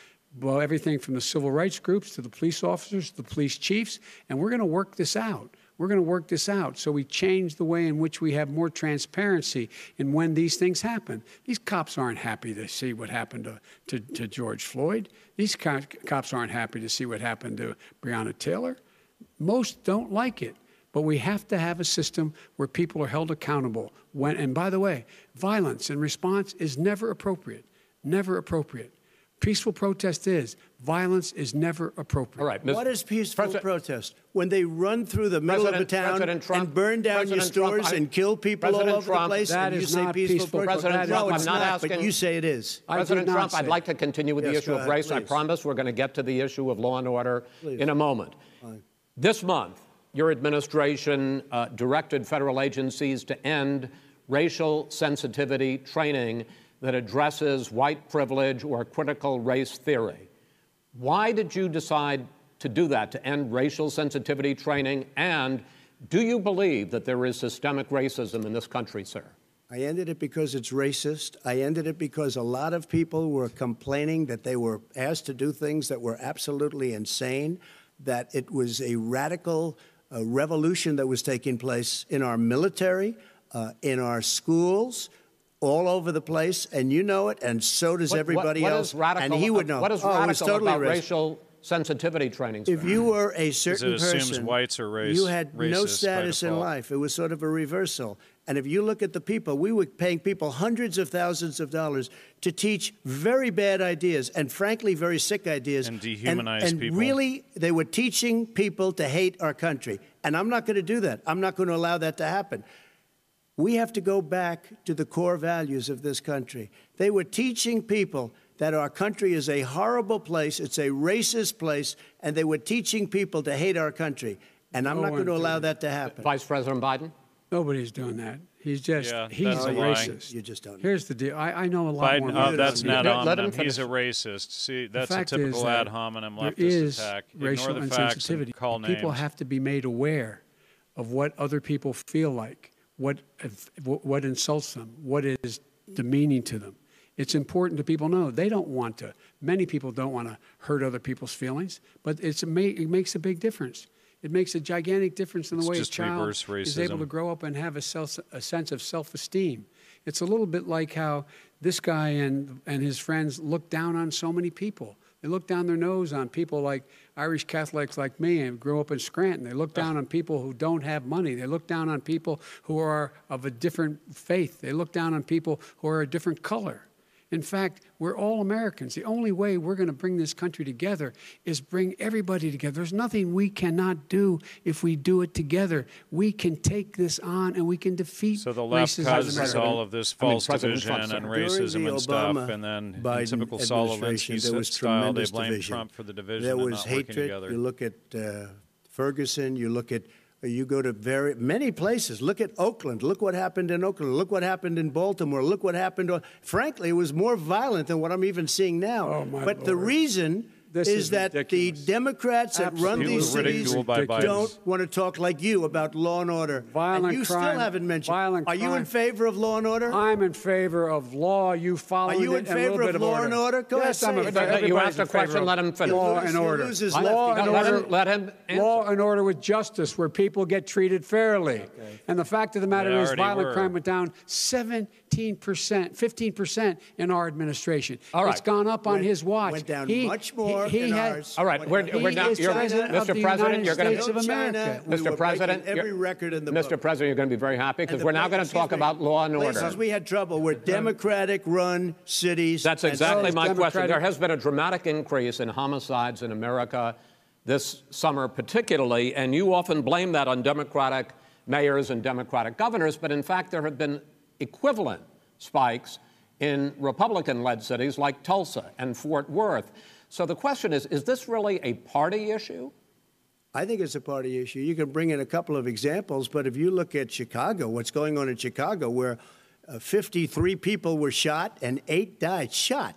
well, everything from the civil rights groups to the police officers, the police chiefs, and we're going to work this out. We're going to work this out so we change the way in which we have more transparency in when these things happen. These cops aren't happy to see what happened to, to, to George Floyd. These co- cops aren't happy to see what happened to Breonna Taylor. Most don't like it. But we have to have a system where people are held accountable. When, and by the way, violence in response is never appropriate. Never appropriate. Peaceful protest is. Violence is never appropriate. All right, Ms. What is peaceful President- protest? When they run through the middle of the town Trump- and burn down your President Trump, stores I- and kill people President all over Trump- the place, That and you is say not peaceful peaceful protest? President no, Trump, it's I'm not not, but asking- you say it is. President not Trump, I'd like to continue with the issue go of ahead, race. I promise we're going to get to the issue of law and order in a moment. This month, your administration uh, directed federal agencies to end racial sensitivity training that addresses white privilege or critical race theory. Why did you decide to do that, to end racial sensitivity training? And do you believe that there is systemic racism in this country, sir? I ended it because it's racist. I ended it because a lot of people were complaining that they were asked to do things that were absolutely insane, that it was a radical uh, revolution that was taking place in our military, uh, in our schools, all over the place, and you know it, and so does What- what- everybody what else. is radical, and he would uh, know. What is oh, it radical totally about racist. racial sensitivity training? If you were a certain assumes person, whites are race- you had no racist by status in life. It was sort of a reversal. And if you look at the people, we were paying people hundreds of thousands of dollars to teach very bad ideas and, frankly, very sick ideas. And dehumanize and, people. really, they were teaching people to hate our country. And I'm not going to do that. I'm not going to allow that to happen. We have to go back to the core values of this country. They were teaching people that our country is a horrible place, it's a racist place, and they were teaching people to hate our country. And I'm No not going to allow that to happen. Vice President Biden? Nobody's doing that. He's just, Yeah, he's a a lie. racist. You just don't know. Here's the deal. I, I know a lot more Biden, about oh, this that's not. Let- on let him him. He's a racist. See, that's a typical is ad hominem there leftist is attack. racial Ignore the facts insensitivity. and call People have to be made aware of what other people feel like, what what insults them, what is demeaning to them. It's important to people know they don't want to. Many people don't want to hurt other people's feelings, but it's it makes a big difference. It makes a gigantic difference in the It's way a child is able to grow up and have a, self, a sense of self-esteem. It's a little bit like how this guy and, and his friends look down on so many people. They look down their nose on people like Irish Catholics like me and grew up in Scranton. They look down uh-huh. on people who don't have money. They look down on people who are of a different faith. They look down on people who are a different color. In fact, we're all Americans. The only way we're going to bring this country together is bring everybody together. There's nothing we cannot do if we do it together. We can take this on and we can defeat So the left racism. causes all of this I mean, false division Trump, and racism the and stuff, Obama and then in typical Saul administration, Alinsky there was style, they tremendous blame division. Trump for the division There and was not working hatred. together. You look at uh, Ferguson. You look at. You go to very many places. Look at Oakland. Look what happened in Oakland. Look what happened in Baltimore. Look what happened. Frankly, it was more violent than what I'm even seeing now. Oh, my but the reason This is, is that ridiculous. the Democrats that run these cities ridiculed by Biden. don't want to talk like you about law and order. Violent and you still haven't mentioned. violent Are you in favor of law and order? I'm in favor of law. You follow Are you in and a little favor of law and order? Go yes, ahead, I'm in favor. You Everybody's asked a question, let him finish. Law and order. Law and order. let him. Law and order with justice, where people get treated fairly. And the fact of the matter is, violent crime went down 17%, 15% 15% in our administration. All right. It's gone up on Went- his watch. went down He- much more He, he in had, ours. All right, we're, we're not. You're, president of Mr. President, you're going to. of China, America. we Mr. President, every record in the Mr. book. President, you're going to be very happy because we're now going to talk me, about law and order. Places we had trouble were Democratic-run cities. That's exactly those my question. There has been a dramatic increase in homicides in America this summer, particularly, and you often blame that on Democratic mayors and Democratic governors, but in fact, there have been equivalent spikes in Republican led cities like Tulsa and Fort Worth. So the question is is this really a party issue? I think it's a party issue. You can bring in a couple of examples, but if you look at Chicago, what's going on in Chicago, where uh, 53 people were shot and eight died, shot.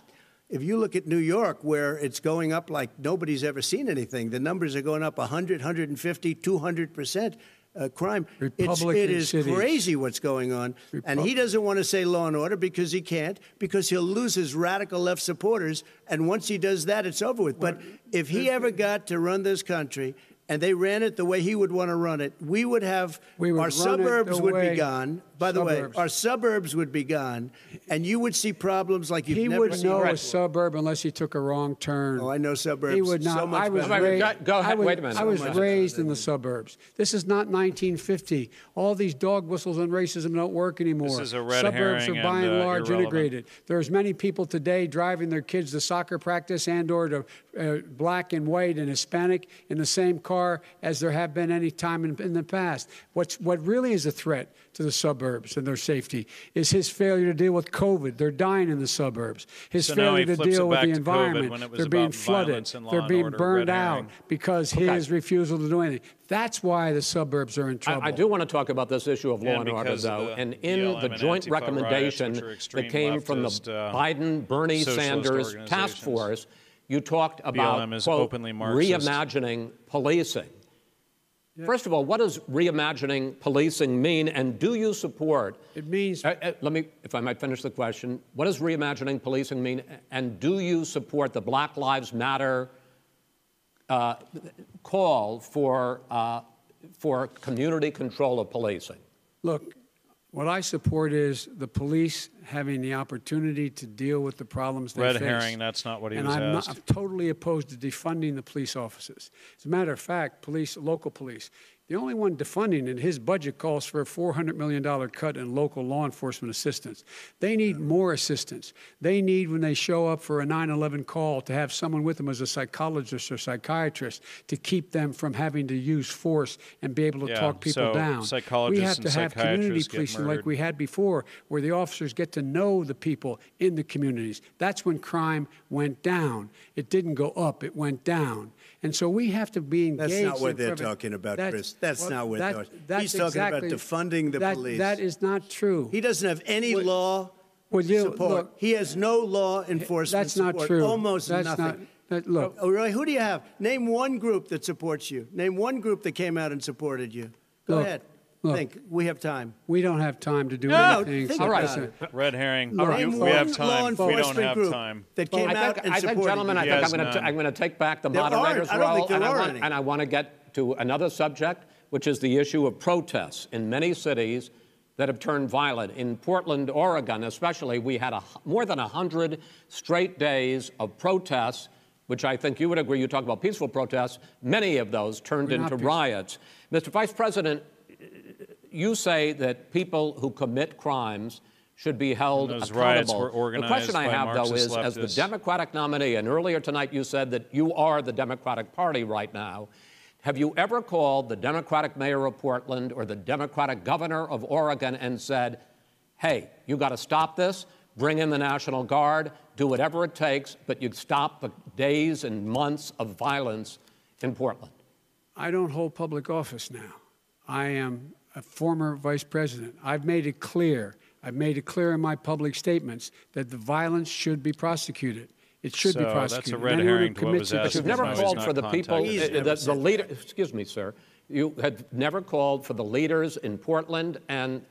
If you look at New York, where it's going up like nobody's ever seen anything, the numbers are going up 100, 150, 200 percent. Uh, crime. It's, Republican it is cities. crazy what's going on. and he doesn't want to say law and order because he can't, because he'll lose his radical left supporters. And once he does that, it's over with. But if he ever got to run this country and they ran it the way he would want to run it, we would have We would our suburbs would be gone. By the Suburbs. way, our suburbs would be gone, and you would see problems like you've He never would seen. know before. a suburb unless he took a wrong turn. Oh, I know suburbs. He would not. So much I was better. Wait, wait, raised. go- go ahead. I was, Wait a minute. I was So raised in the suburbs. This is not 1950. All these dog whistles and racism don't work anymore. This is a red suburbs are by and, and uh, large irrelevant. integrated. There's many people today driving their kids to soccer practice and/or to uh, black and white and Hispanic in the same car as there have been any time in, in the past. What's what really is a threat to the suburbs and their safety is his failure to deal with COVID. They're dying in the suburbs. His So failure to deal with the environment. when it was They're being flooded. violence and law They're being order, burned out because Okay. his refusal to do anything. That's why the suburbs are in trouble. I do want to talk about this issue of law And and, order, though. the and in BLM the joint recommendation riots, which are extreme that came from the uh, Biden Bernie Sanders task force, you talked about BLM is quote, openly reimagining policing. First of all, what does reimagining policing mean, and do you support? It means Uh, uh, let me, if I might finish the question. What does reimagining policing mean, and do you support the Black Lives Matter uh, call for uh, for community control of policing? Look, what I support is the police having the opportunity to deal with the problems they Red face. herring, that's not what he and was I'm, asked. Not, I'm totally opposed to defunding the police officers. As a matter of fact, police, local police, The only one defunding it, his budget calls for a $400 million cut in local law enforcement assistance. They need more assistance. They need, when they show up for a 9 11 call, to have someone with them as a psychologist or psychiatrist to keep them from having to use force and be able to Yeah, talk people so down. we psychologists have and to have community policing like we had before, where the officers get to know the people in the communities. That's when crime went down. It didn't go up, it went down. And so we have to be engaged. That's not what they're prevent- talking about, That's- Chris. That's well, not what that- they're- that's He's talking about defunding the that- police. That is not true. He doesn't have any Well- law well, you- support. look- he has no law eh, enforcement That's not support. true. Almost That's nothing. not- that- look. Oh, really? Who do you have? Name one group that supports you. Name one group that came out and supported you. Go Look, ahead. Look. Think. We have time. We don't have time to do No, anything. think except about listen. it. Red herring. All right. You- we have time. law We don't have group time. that came I out think, and I think gentlemen, I you. Think I'm going to. I'm going to take back the There moderator's I role, and, I want, and I want to get to another subject, which is the issue of protests in many cities that have turned violent. In Portland, Oregon, especially, we had a, more than 100 straight days of protests, which I think you would agree. You talk about peaceful protests. Many of those turned We're into riots. Mr. Vice President, you say that people who commit crimes should be held those accountable. riots were organized the question I by have, though, Marxist is as the. Democratic nominee, and earlier tonight you said that you are the Democratic Party right now. Have you ever called the Democratic mayor of Portland or the Democratic governor of Oregon and said, hey, you got to stop this, bring in the National Guard, do whatever it takes, but you stop the days and months of violence in Portland? I don't hold public office now. I am a former vice president. I've made it clear. I've made it clear in my public statements that the violence should be prosecuted. It should be So that's a prosecuted. red Anyone herring to what was it- asked But you've never called for the people, contacted. He's never the, the leader. Excuse me, sir. You had never called for the leaders in Portland and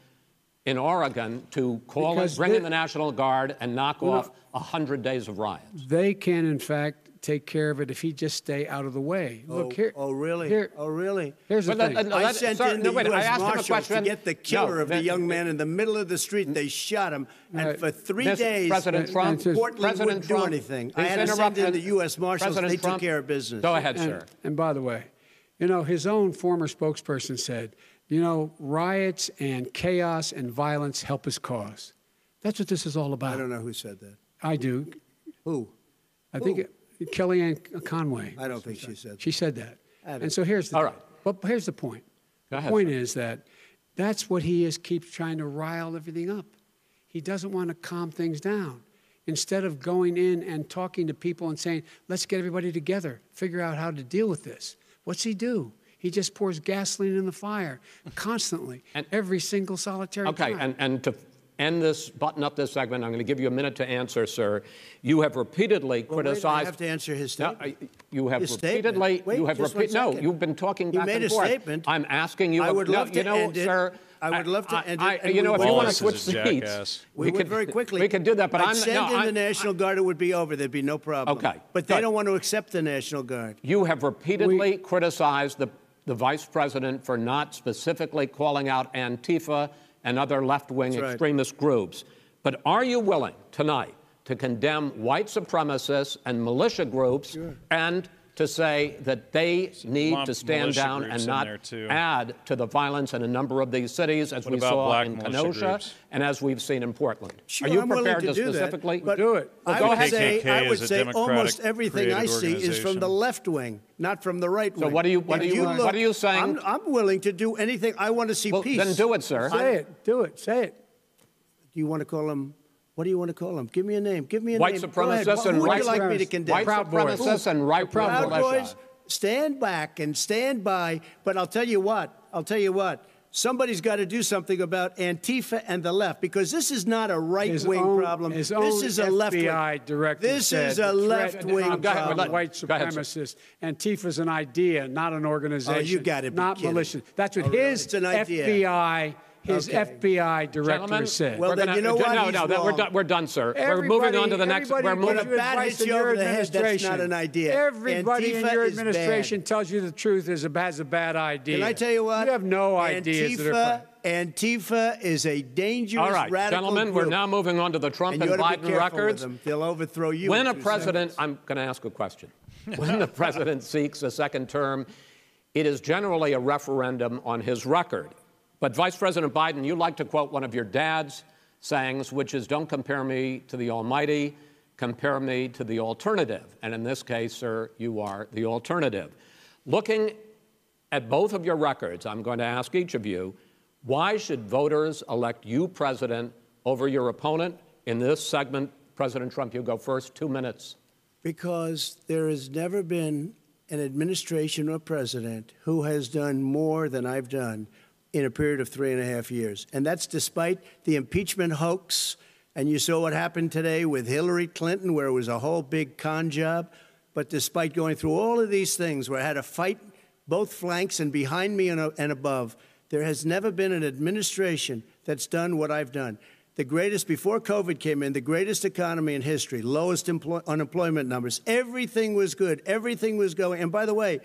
in Oregon to call Because and bring in the National Guard and knock Well, off a hundred days of riots. They can, in fact, take care of it if he just stay out of the way. Oh, Look here. oh, really? Here, oh, really? here's the But thing. let- let- I let- sent sir, in no, the wait, U.S. asked Marshals to get the killer No, of the that- young man in the middle of the street. They shot him, and Right. for three Mr. days, President And- Trump, and just- Portland President wouldn't do anything. I had to send interrupt- in the U.S. Marshals. President They took care of business. Go ahead, and, sir. and by the way, you know, his own former spokesperson said, you know, riots and chaos and violence help his cause. That's what this is all about. I don't know who said that. I do. Who? I think it, Kellyanne Conway. I don't think she said that. She said that. And so here's the All right. But here's the point. Go the ahead, point sir. is that that's what he is keeps trying to rile everything up. He doesn't want to calm things down. Instead of going in and talking to people and saying, let's get everybody together, figure out how to deal with this. What's he do? He just pours gasoline in the fire constantly, And- every single solitary Okay, time. and, and to end this, button up this segment, I'm going to give you a minute to answer, sir. You have repeatedly Well, wait, I criticized. have to answer his No, statement. I- you have His statement. repeatedly. Wait, you have just one repeat. No, you've been talking He back made and a forth. statement. I'm asking you. I would no, love to you know, end it. sir. I would love to I- end it, I- and you know, if you want to switch is a seats. We, we could very quickly. We could do that, but I'd I'm send no, in I- the National Guard. It would be over. There'd be no problem. Okay, But they don't want to accept the National Guard. You have repeatedly criticized the, the vice president for not specifically calling out Antifa and other left wing right. extremist groups. But are you willing tonight to condemn white supremacists and militia groups and to say that they need lump to stand down and not add to the violence in a number of these cities, as What we saw in militia Kenosha groups? and as we've seen in Portland? Sure, are you I'm prepared to, do that, specifically but Do it. Well, I go would ahead. say, I would say almost everything I see is from the left wing, not from the right wing. what are you- what If are you- look- what are you saying? I'm, I'm willing to do anything. I want to see Well, peace. then do it, sir. say it. Do it. Say it. Do you want to call him? What do you want to call them? Give me a name. Give me a White name. Go supremacists What- and who would white you like me to supremacists. condemn? White Proud Boys. supremacists and right wing Proud. Boys, stand back and stand by. But I'll tell you what. I'll tell you what. Somebody's got to do something about Antifa and the left because this is not a right His wing own- problem. His this own is a left wing. FBI director This is a left wing on Go ahead, problem. white Go ahead, sir. supremacists. Antifa's an idea, not an organization. Oh, you gotta be Not kidding. militia. That's what Oh, really? his It's an idea. FBI, his Okay. FBI director Gentlemen, said. Well, we're then gonna- you know what? No, He's no, that- we're done. We're done, sir. we're moving on to the next. everybody We're moving. a you bat advice hits in you your over the head, that's not an idea. Everybody in your administration tells you the truth is a, has a bad idea. Can I tell you what? You have no ideas that are. Antifa, Antifa is a dangerous All right, radical gentlemen, group. we're now moving on to the Trump and and, you ought to Biden be careful with records. them. They'll overthrow you. When in a two president, seconds. I'm going to ask a question. When the president seeks a second term, it is generally a referendum on his record. But Vice President Biden, you like to quote one of your dad's sayings, which is don't compare me to the Almighty, compare me to the alternative. And in this case, sir, you are the alternative. Looking at both of your records, I'm going to ask each of you why should voters elect you president over your opponent? In this segment, President Trump, you go first, two minutes. Because there has never been an administration or president who has done more than I've done in a period of three and a half years. And that's despite the impeachment hoax. And you saw what happened today with Hillary Clinton, where it was a whole big con job. But despite going through all of these things, where I had to fight both flanks and behind me and, uh, and above, there has never been an administration that's done what I've done. The greatest, before COVID came in, the greatest economy in history, lowest employ, unemployment numbers. Everything was good. Everything was going. And by the way,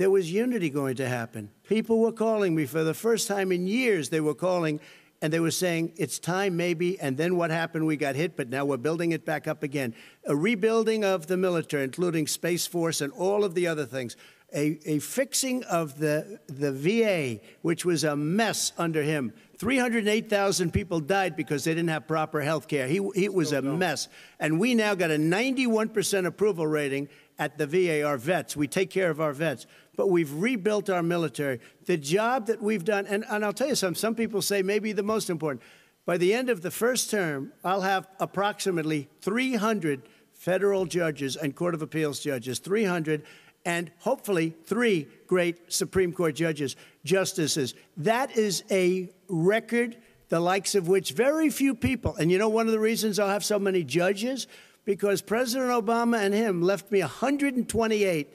there was unity going to happen. People were calling me for the first time in years. They were calling and they were saying, it's time maybe. And then what happened? We got hit, but now we're building it back up again. A rebuilding of the military, including Space Force and all of the other things. A, a fixing of the, the VA, which was a mess under him. 308,000 people died because they didn't have proper health care. He, it was a mess. And we now got a 91% approval rating at the VA, our vets. We take care of our vets but we've rebuilt our military. The job that we've done, and, and I'll tell you something, some people say maybe the most important. By the end of the first term, I'll have approximately 300 federal judges and Court of Appeals judges, 300, and hopefully three great Supreme Court judges, justices. That is a record, the likes of which very few people, and you know one of the reasons I'll have so many judges? Because President Obama and him left me 128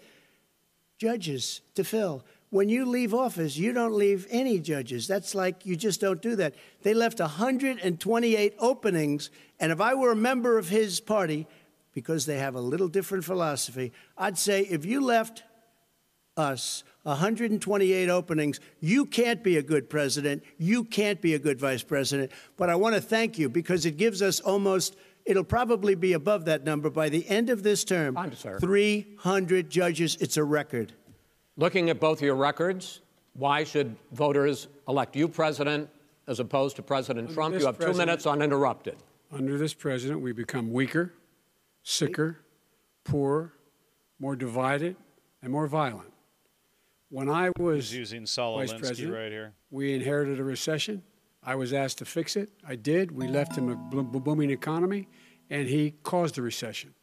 judges to fill. When you leave office, you don't leave any judges. That's like you just don't do that. They left 128 openings, and if I were a member of his party, because they have a little different philosophy, I'd say if you left us 128 openings, you can't be a good president. You can't be a good vice president. But I want to thank you because it gives us almost It'll probably be above that number by the end of this term. Time, sir. 300 judges. It's a record. Looking at both your records, why should voters elect you president as opposed to President Under Trump? You have two minutes uninterrupted. Under this president, we become weaker, sicker, poorer, more divided, and more violent. When I was He's using Saul vice Alinsky president, right here. we inherited a recession. I was asked to fix it. I did. We left him a booming economy, and he caused the recession.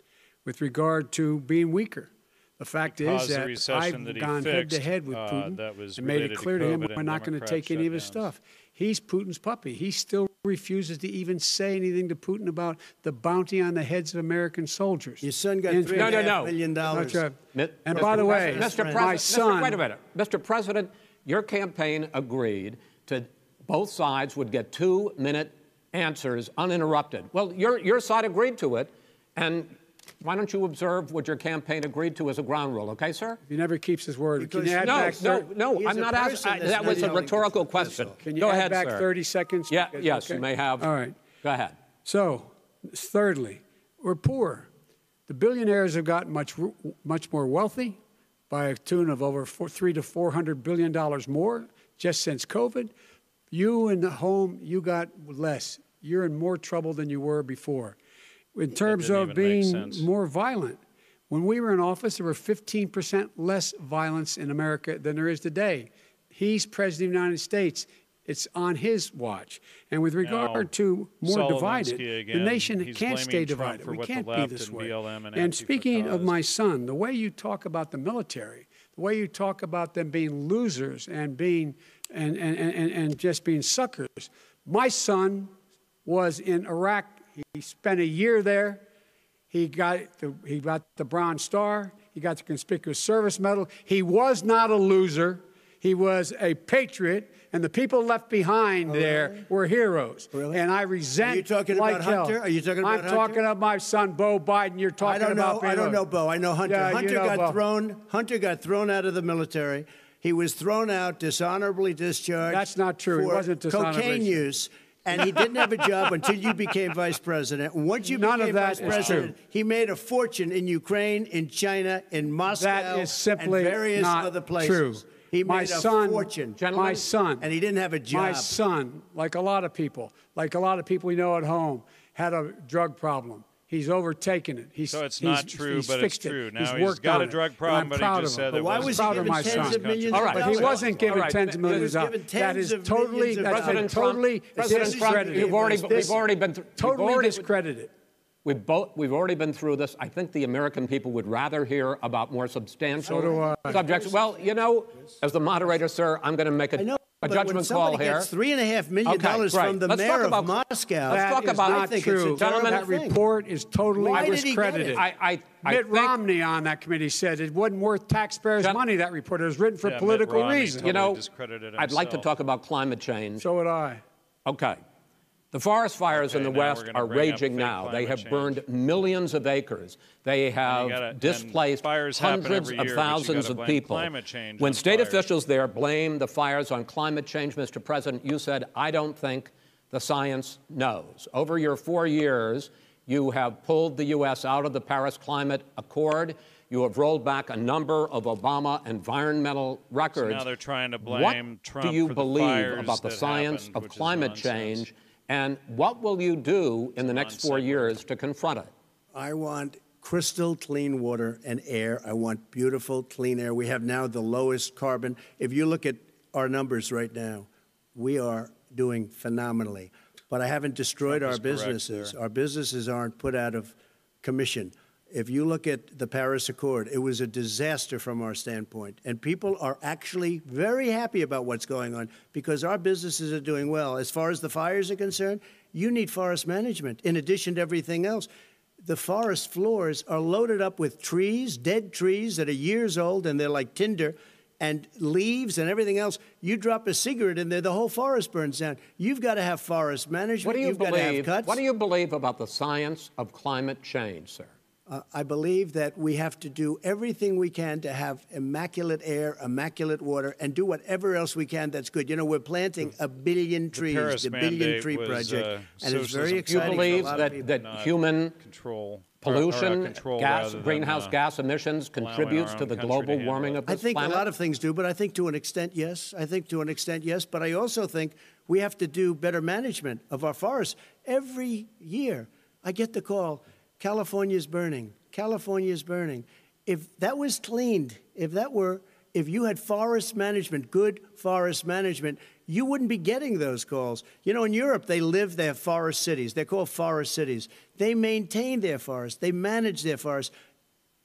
With regard to being weaker, the fact is that I've that he gone head to head with uh, Putin that was and made it related to clear to him we're not going to Democrat take any of his stuff. He's Putin's puppy. He still refuses to even say anything to Putin about the bounty on the heads of American soldiers. Your son got And- three No, no, no. million dollars. That's right. Mi- And Mr. by the way, President- Mr. my President, son. Mr. wait a minute. Mr. President, your campaign agreed to both sides would get two minute answers uninterrupted. Well, your, your side agreed to it, and why don't you observe what your campaign agreed to as a ground rule, okay, sir? He never keeps his word. Can you add No, back no, thir- no, I'm not asking. that's That was a rhetorical question. Can you Go add ahead, back sir. 30 seconds? Yeah, Okay. yes, you may have. All right. Go ahead. So, thirdly, we're poor. The billionaires have gotten much, much more wealthy by a tune of over four, three to four hundred billion dollars more just since COVID. You in the home, you got less. You're in more trouble than you were before. In terms of being more violent, when we were in office, there were 15% less violence in America than there is today. He's president of the United States. It's on his watch. And with regard Now, to more divided, Alinsky the nation can't stay divided. We can't be this and way. BLM and and speaking of my son, the way you talk about the military, the way you talk about them being losers and being and, and, and, and just being suckers. My son was in Iraq. He spent a year there. He got the, he got the Bronze Star. He got the Conspicuous Service Medal. He was not a loser. He was a patriot, and the people left behind oh, there were heroes. Oh, Really? And I resent. Are you talking like about hell. Hunter? Are you talking about I'm Hunter? talking about my son, Bo Biden. You're talking I don't know. about. I don't know, Bo. I know Hunter. Yeah, you Hunter know got Bo. thrown. Hunter got thrown out of the military. He was thrown out, dishonorably discharged. That's not true. He wasn't dishonorably cocaine use. And he didn't have a job until you became vice president. Once you None of became that vice president, true. he made a fortune in Ukraine, in China, in Moscow, That is simply and various not other places. That is simply true. He my made a son, fortune. My son. And he didn't have a job. My son, like a lot of people, like a lot of people we know at home, had a drug problem. He's overtaken it. He's, So it's he's- true, he's but it's fixed it. true. Now he's he's worked got on a it, drug problem, I'm but he proud just of said him. it But why wasn't he proud of given my tens son. of millions All of right, But he wasn't given All right, tens of millions He of was dollars. given That tens is of totally, that's been totally discredited. you've already, we've already been, through, we've Totally already, discredited. we've, both, we've already been through this. I think the American people would rather hear about more substantial So subjects. Well, you know, as the moderator, sir, I'm going to make a, I know, a but when judgment somebody call here. gets three and a half million Okay, dollars great. from the Let's talk mayor about- of Moscow, Let's talk about- not I think true. Gentlemen, that thing. report is totally Why did he get discredited. it? I, I, I Mitt think, Romney on that committee said it wasn't worth taxpayers' Gen- money. That report it was written for Yeah, political Romney reasons. you know, I'd like to talk about climate change. So would I. Okay. The forest fires in the West are raging now. They have change. burned millions of acres. They have gotta- displaced hundreds of year, thousands of people. when state fires. officials there blame the fires on climate change, Mr. President, you said, I don't think the science knows. Over your four years, you have pulled the U.S. out of the Paris Climate Accord. You have rolled back a number of Obama environmental records. now they're trying to what blame Trump do you believe about the science happened, of climate change, and what will you do in the next four years to confront it? I want crystal clean water and air. I want beautiful clean air. We have now the lowest carbon. If you look at our numbers right now, we are doing phenomenally. But I haven't destroyed our is correct businesses. Our businesses aren't put out of commission. If you look at the Paris Accord, it was a disaster from our standpoint. And people are actually very happy about what's going on because our businesses are doing well. As far as the fires are concerned, you need forest management in addition to everything else. The forest floors are loaded up with trees, dead trees that are years old and they're like tinder, and leaves and everything else. You drop a cigarette in there, the whole forest burns down. You've got to have forest management. What do you You've got to have believe? cuts. What do you believe about the science of climate change, sir? Uh, I believe that we have to do everything we can to have immaculate air, immaculate water, and do whatever else we can that's good. You know, we're planting a billion trees, Paris the billion tree was, project, uh, and it's very exciting. Do you believe for a lot that, that human control or- or, uh, pollution, control gas, rather than, greenhouse uh, gas emissions contributes to the country to global handle warming it. of I think planet? a lot of things do, but I think to an extent, yes. I think to an extent, yes. But I also think we have to do better management of our forests. Every year, I get the call California's burning, California's burning. If that was cleaned, if that were, if you had forest management, good forest management, you wouldn't be getting those calls. You know, in Europe, they live, have forest cities. They're called forest cities. They maintain their forests, they manage their forests.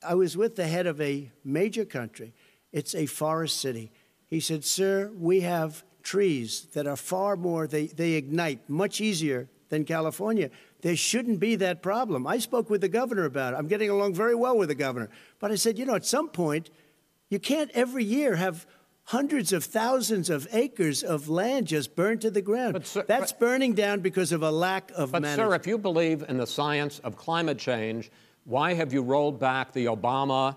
I was with the head of a major country. It's a forest city. He said, Sir, we have trees that are far more, they, they ignite much easier than California. There shouldn't be that problem. I spoke with the governor about it. I'm getting along very well with the governor. But I said, you know, at some point, you can't every year have hundreds of thousands of acres of land just burned to the ground. But, sir- That's burning down because of a lack of But, management. sir, if you believe in the science of climate change, why have you rolled back the Obama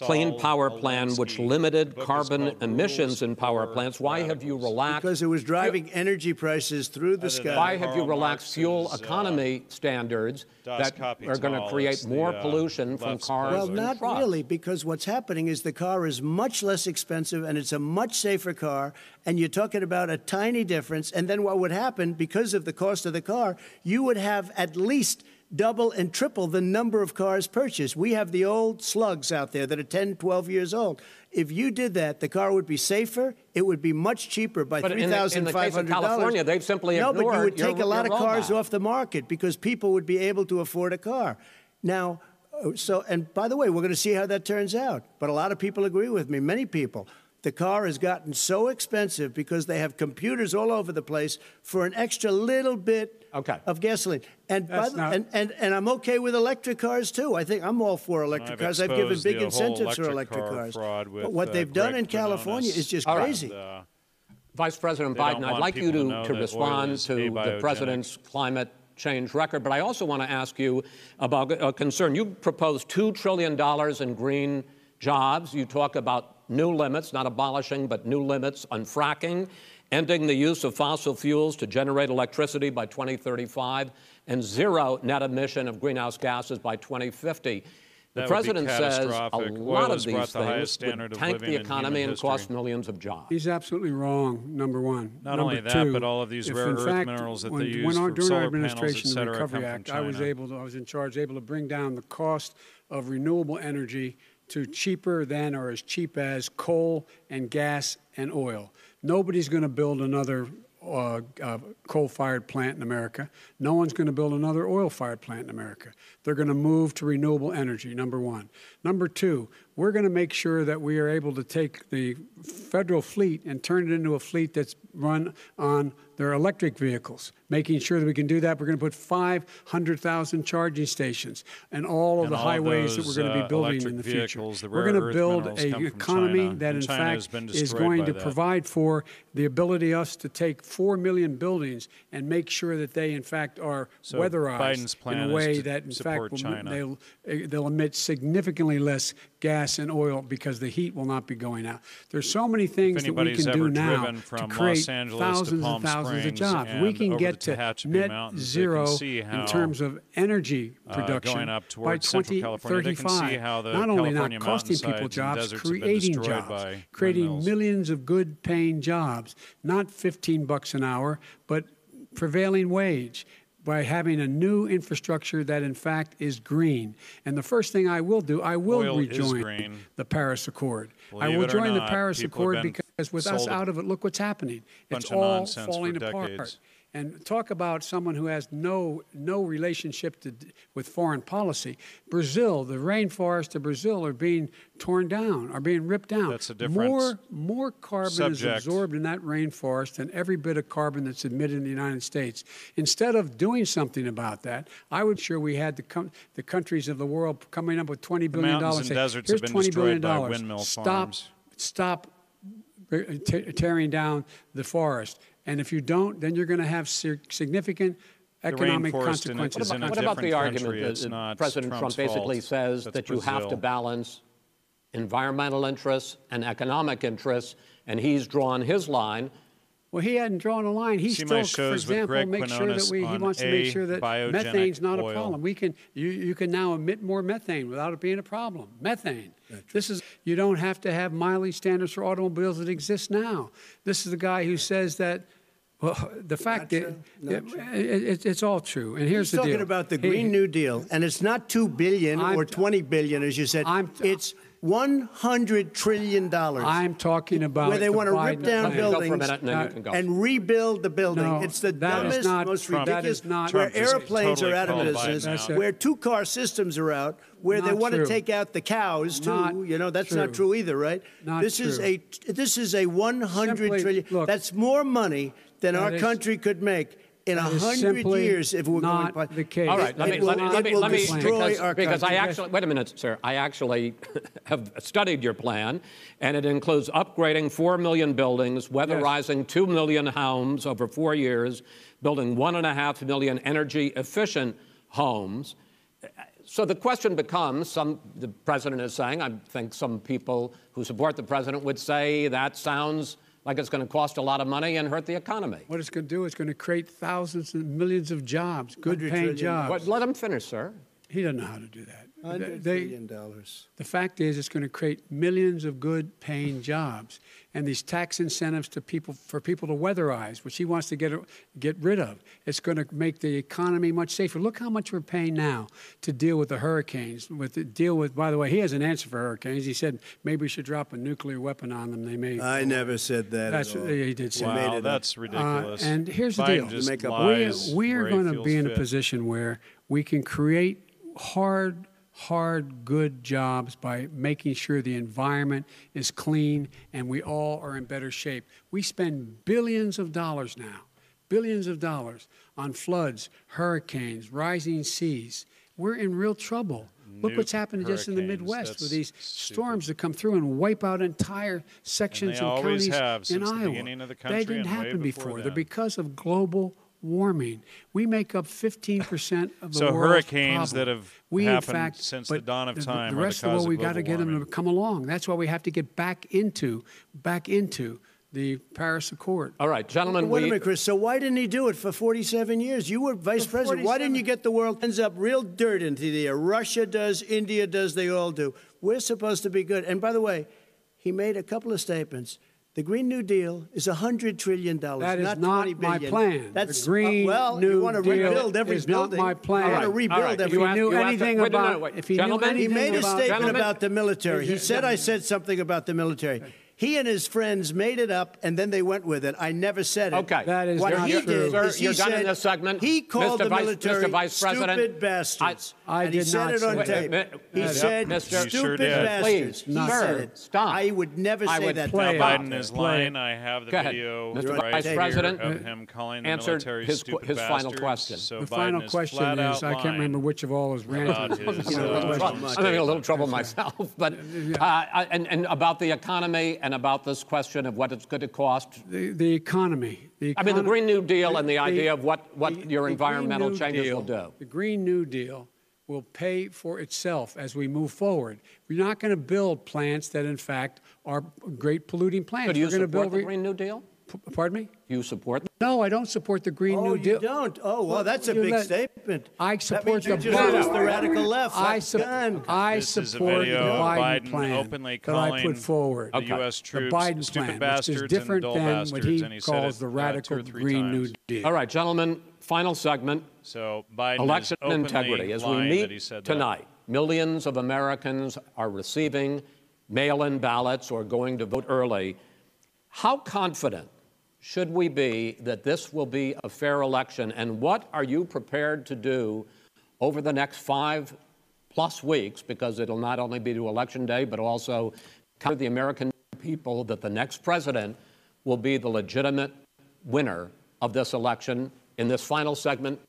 Clean Power Plan, which limited book is called called emissions in power plants? Why have you relaxed? because it was driving energy prices through the sky. Why have you Karl relaxed fuel Marx's, uh, economy standards that are going to create more the, uh, pollution from cars Well, not trucks? really, because what's happening is the car is much less expensive and it's a much safer car, and you're talking about a tiny difference. And then what would happen, because of the cost of the car, you would have at least double and triple the number of cars purchased. We have the old slugs out there that are 10, 12 years old. If you did that, the car would be safer. It would be much cheaper by But three in the- in the thousand five hundred dollars. California, they've simply no, but you would take your- a lot of cars off the market because people would be able to afford a car. Now, uh, so and by the way, we're going to see how that turns out. But a lot of people agree with me. Many people. The car has gotten so expensive because they have computers all over the place for an extra little bit Okay. of gasoline. And, by the, not- and, and and I'm okay with electric cars too. I think I'm all for electric I've cars. I've given big the whole incentives for electric electric car cars. fraud with, but what uh, they've done Greg in California Quinones. is just All right. crazy. Uh, Vice President Biden, I'd like you to, to know to that respond is to the president's climate change record, but I also want to ask you about a concern. You proposed $2 trillion in green jobs. You talk about new limits, not abolishing, but new limits on fracking, ending the use of fossil fuels to generate electricity by 2035, and zero net emission of greenhouse gases by 2050. The That president says a catastrophic. Oil lot of these the things standard would tank the economy human and cost millions of jobs. He's absolutely wrong, number one. Not number only that, two, but all of these rare in earth fact, minerals that when, they use when our, for during our solar panels, administration, et the Recovery come from Act, I was able to, I was in charge, able to bring down the cost of renewable energy to cheaper than or as cheap as coal and gas and oil. Nobody's going to build another uh, uh, coal-fired plant in America. No one's going to build another oil-fired plant in America. They're going to move to renewable energy. Number one. Number two, we're going to make sure that we are able to take the federal fleet and turn it into a fleet that's run on their electric vehicles. Making sure that we can do that, we're going to put 500,000 charging stations and all of And the all highways that we're going to uh, be building electric in the future. the we're going to build an economy China, that, in China fact, is going to that. provide for the ability us to take 4 million buildings and make sure that they, in fact, are So weatherized in a way that, in support will, they'll, eh, they'll emit significantly less gas and oil because the heat will not be going out. There's so many things that we can do now to create to thousands Palm and thousands of jobs. We can get to net Mountains, zero in terms of energy uh, production up by towards Central California, they can see 2035. not only California not costing people jobs, deserts have been creating jobs, creating millions of good paying jobs, not 15 bucks an hour, but prevailing wage by having a new infrastructure that in fact is green. And the first thing I will do, I will Oil rejoin the Paris Accord. I will join the Paris Accord because with us out of it, look what's happening. It's all falling apart. And talk about someone who has no no relationship to, with foreign policy. Brazil, the rainforests of Brazil are being torn down, are being ripped down. That's a different more more carbon subject. is absorbed in that rainforest than every bit of carbon that's emitted in the United States. Instead of doing something about that, I would sure we had the com- the countries of the world coming up with twenty billion mountains and deserts have Here's been twenty billion destroyed by windmill Stop farms. stop uh, te- tearing down the forest. And if you don't, then you're going to have significant economic rainforest in it consequences. is in a What about the argument that that not President Trump's Trump basically fault. says That's that you have to balance environmental interests and economic interests, and he's drawn his line Well, he hadn't drawn a line. He See still, for example, makes sure that we, he wants to make sure that biogenic methane's not oil. a problem. We can you, you can now emit more methane without it being a problem. Methane. This is you don't have to have mileage standards for automobiles that exist now. This is the guy who says that. Well, the fact that true. It- it- it- it's all true. And here's He's the talking deal. about the He- Green New Deal, and it's not two billion I'm- or twenty billion, as you said. I'm- it's one hundred trillion dollars. I'm talking about where they the want to rip down plan. Go for a buildings minute, and Uh, and rebuild the building. No, it's the dumbest, not- most Trump- ridiculous. is not- where Trump airplanes totally are out of business, now. That's it. where two-car systems are out, where they want true. to take out the cows too. Not you know that's not true. true either, right? Not this is a this is a one hundred Simply- trillion. look, that's more money than that our is- country could make in a hundred years if we're not going. by- the case. All right, let It me, will- let me, let me, let me, destroy because, our because I actually, wait a minute, sir. I actually have studied your plan, and it includes upgrading 4 million buildings, weatherizing 2 million homes over four years, building 1.5 million energy efficient homes. So the question becomes some, the president is saying, I think some people who support the president would say that sounds like it's going to cost a lot of money and hurt the economy. What it's going to do is going to create thousands and millions of jobs, good paying jobs. But let him finish, sir. He doesn't know how to do that. Hundred They- billion dollars. The fact is, it's going to create millions of good paying jobs, and these tax incentives to people for people to weatherize, which he wants to get get rid of. It's going to make the economy much safer. Look how much we're paying now to deal with the hurricanes. With the deal with, by the way, he has an answer for hurricanes. He said maybe we should drop a nuclear weapon on them. They may. I never said that. That's at all. he did say. Wow, it up. that's Uh, ridiculous. and here's the deal: just Make up- lies we, we are going to be in a position where we can create hard, hard, good jobs by making sure the environment is clean and we all are in better shape. We spend billions of dollars now, billions of dollars on floods, hurricanes, rising seas. We're in real trouble. Look what's happened just in the. Midwest That's with these stupid. storms that come through and wipe out entire sections they and counties in the Iowa. the that country didn't and happen before before. They're because of global warming. We make up 15% of the So world's hurricanes problem. that have we, in fact, since the dawn of the- time The are the rest of the world, we've got to global get them to come along. That's why we have to get back into, back into the Paris Accord. All right, gentlemen, Wait a we, minute, Chris. So why didn't he do it for 47 years? You were vice president. Why didn't you get the world ends up real dirt into the air? Russia does, India does, they all do. We're supposed to be good. And by the way, he made a couple of statements. The Green New Deal is $100 trillion, That is not not my billion. plan. That's The Green uh, well, New you want to rebuild every is not building. my plan. You want to rebuild all right. every You If he knew you anything wait a minute, about, wait. if he knew Gentlemen, He made a statement Gentlemen- about the military. He Is it- said I said something about the military. He and his friends made it up, and then they went with it. I never said it. Okay. That is what not he true. did Sir, is he you're done in said- this segment. He called Mr. the Vice- military Mr. Vice President, stupid bastards. I and he did said not it on say tape. that. He Mr. said Mr. stupid You sure bastards. Please, he sir, said it. stop. I would never I say would that. play to Biden is Play lying. I have the video Mr. right Vice here President, of him calling the answered military his- stupid his final bastards. question. So the Biden final is question flat is, out I can't remember which of all is about ranting. his, You know, uh, question Trump mark. I'm having a little trouble myself, but uh, and, and about the economy and about this question of what it's going to cost. The, the economy. The I mean, the Green New Deal and the the- idea of what, what the- your the environmental changes Deal- will do. The Green New Deal will pay for itself as we move forward. We're not going to build plants that, in fact, are great polluting plants. So do you We're going to support build. the re- Green New Deal? P- Pardon me? You support? No, I don't support the Green New Deal. Oh, New you Deal. don't? Oh, well, that's a You big let- statement. I That support means you the just the radical left. I, That's su- gone. I This is a support the video of Biden, Biden plan openly that I calling put forward. the U.S. The troops Biden stupid plan, bastards which is different dull than bastards, what he and he calls it, the uh, radical or three Green New. Deal. All right, gentlemen, final segment. So Biden Election is openly integrity. As we lying that he meet said that. tonight, millions of Americans are receiving mail in ballots or going to vote early. How confident should we be that this will be a fair election? And what are you prepared to do over the next five plus weeks? Because it'll not only be to Election Day, but also cover the American people that the next president will be the legitimate winner of this election. In this final segment,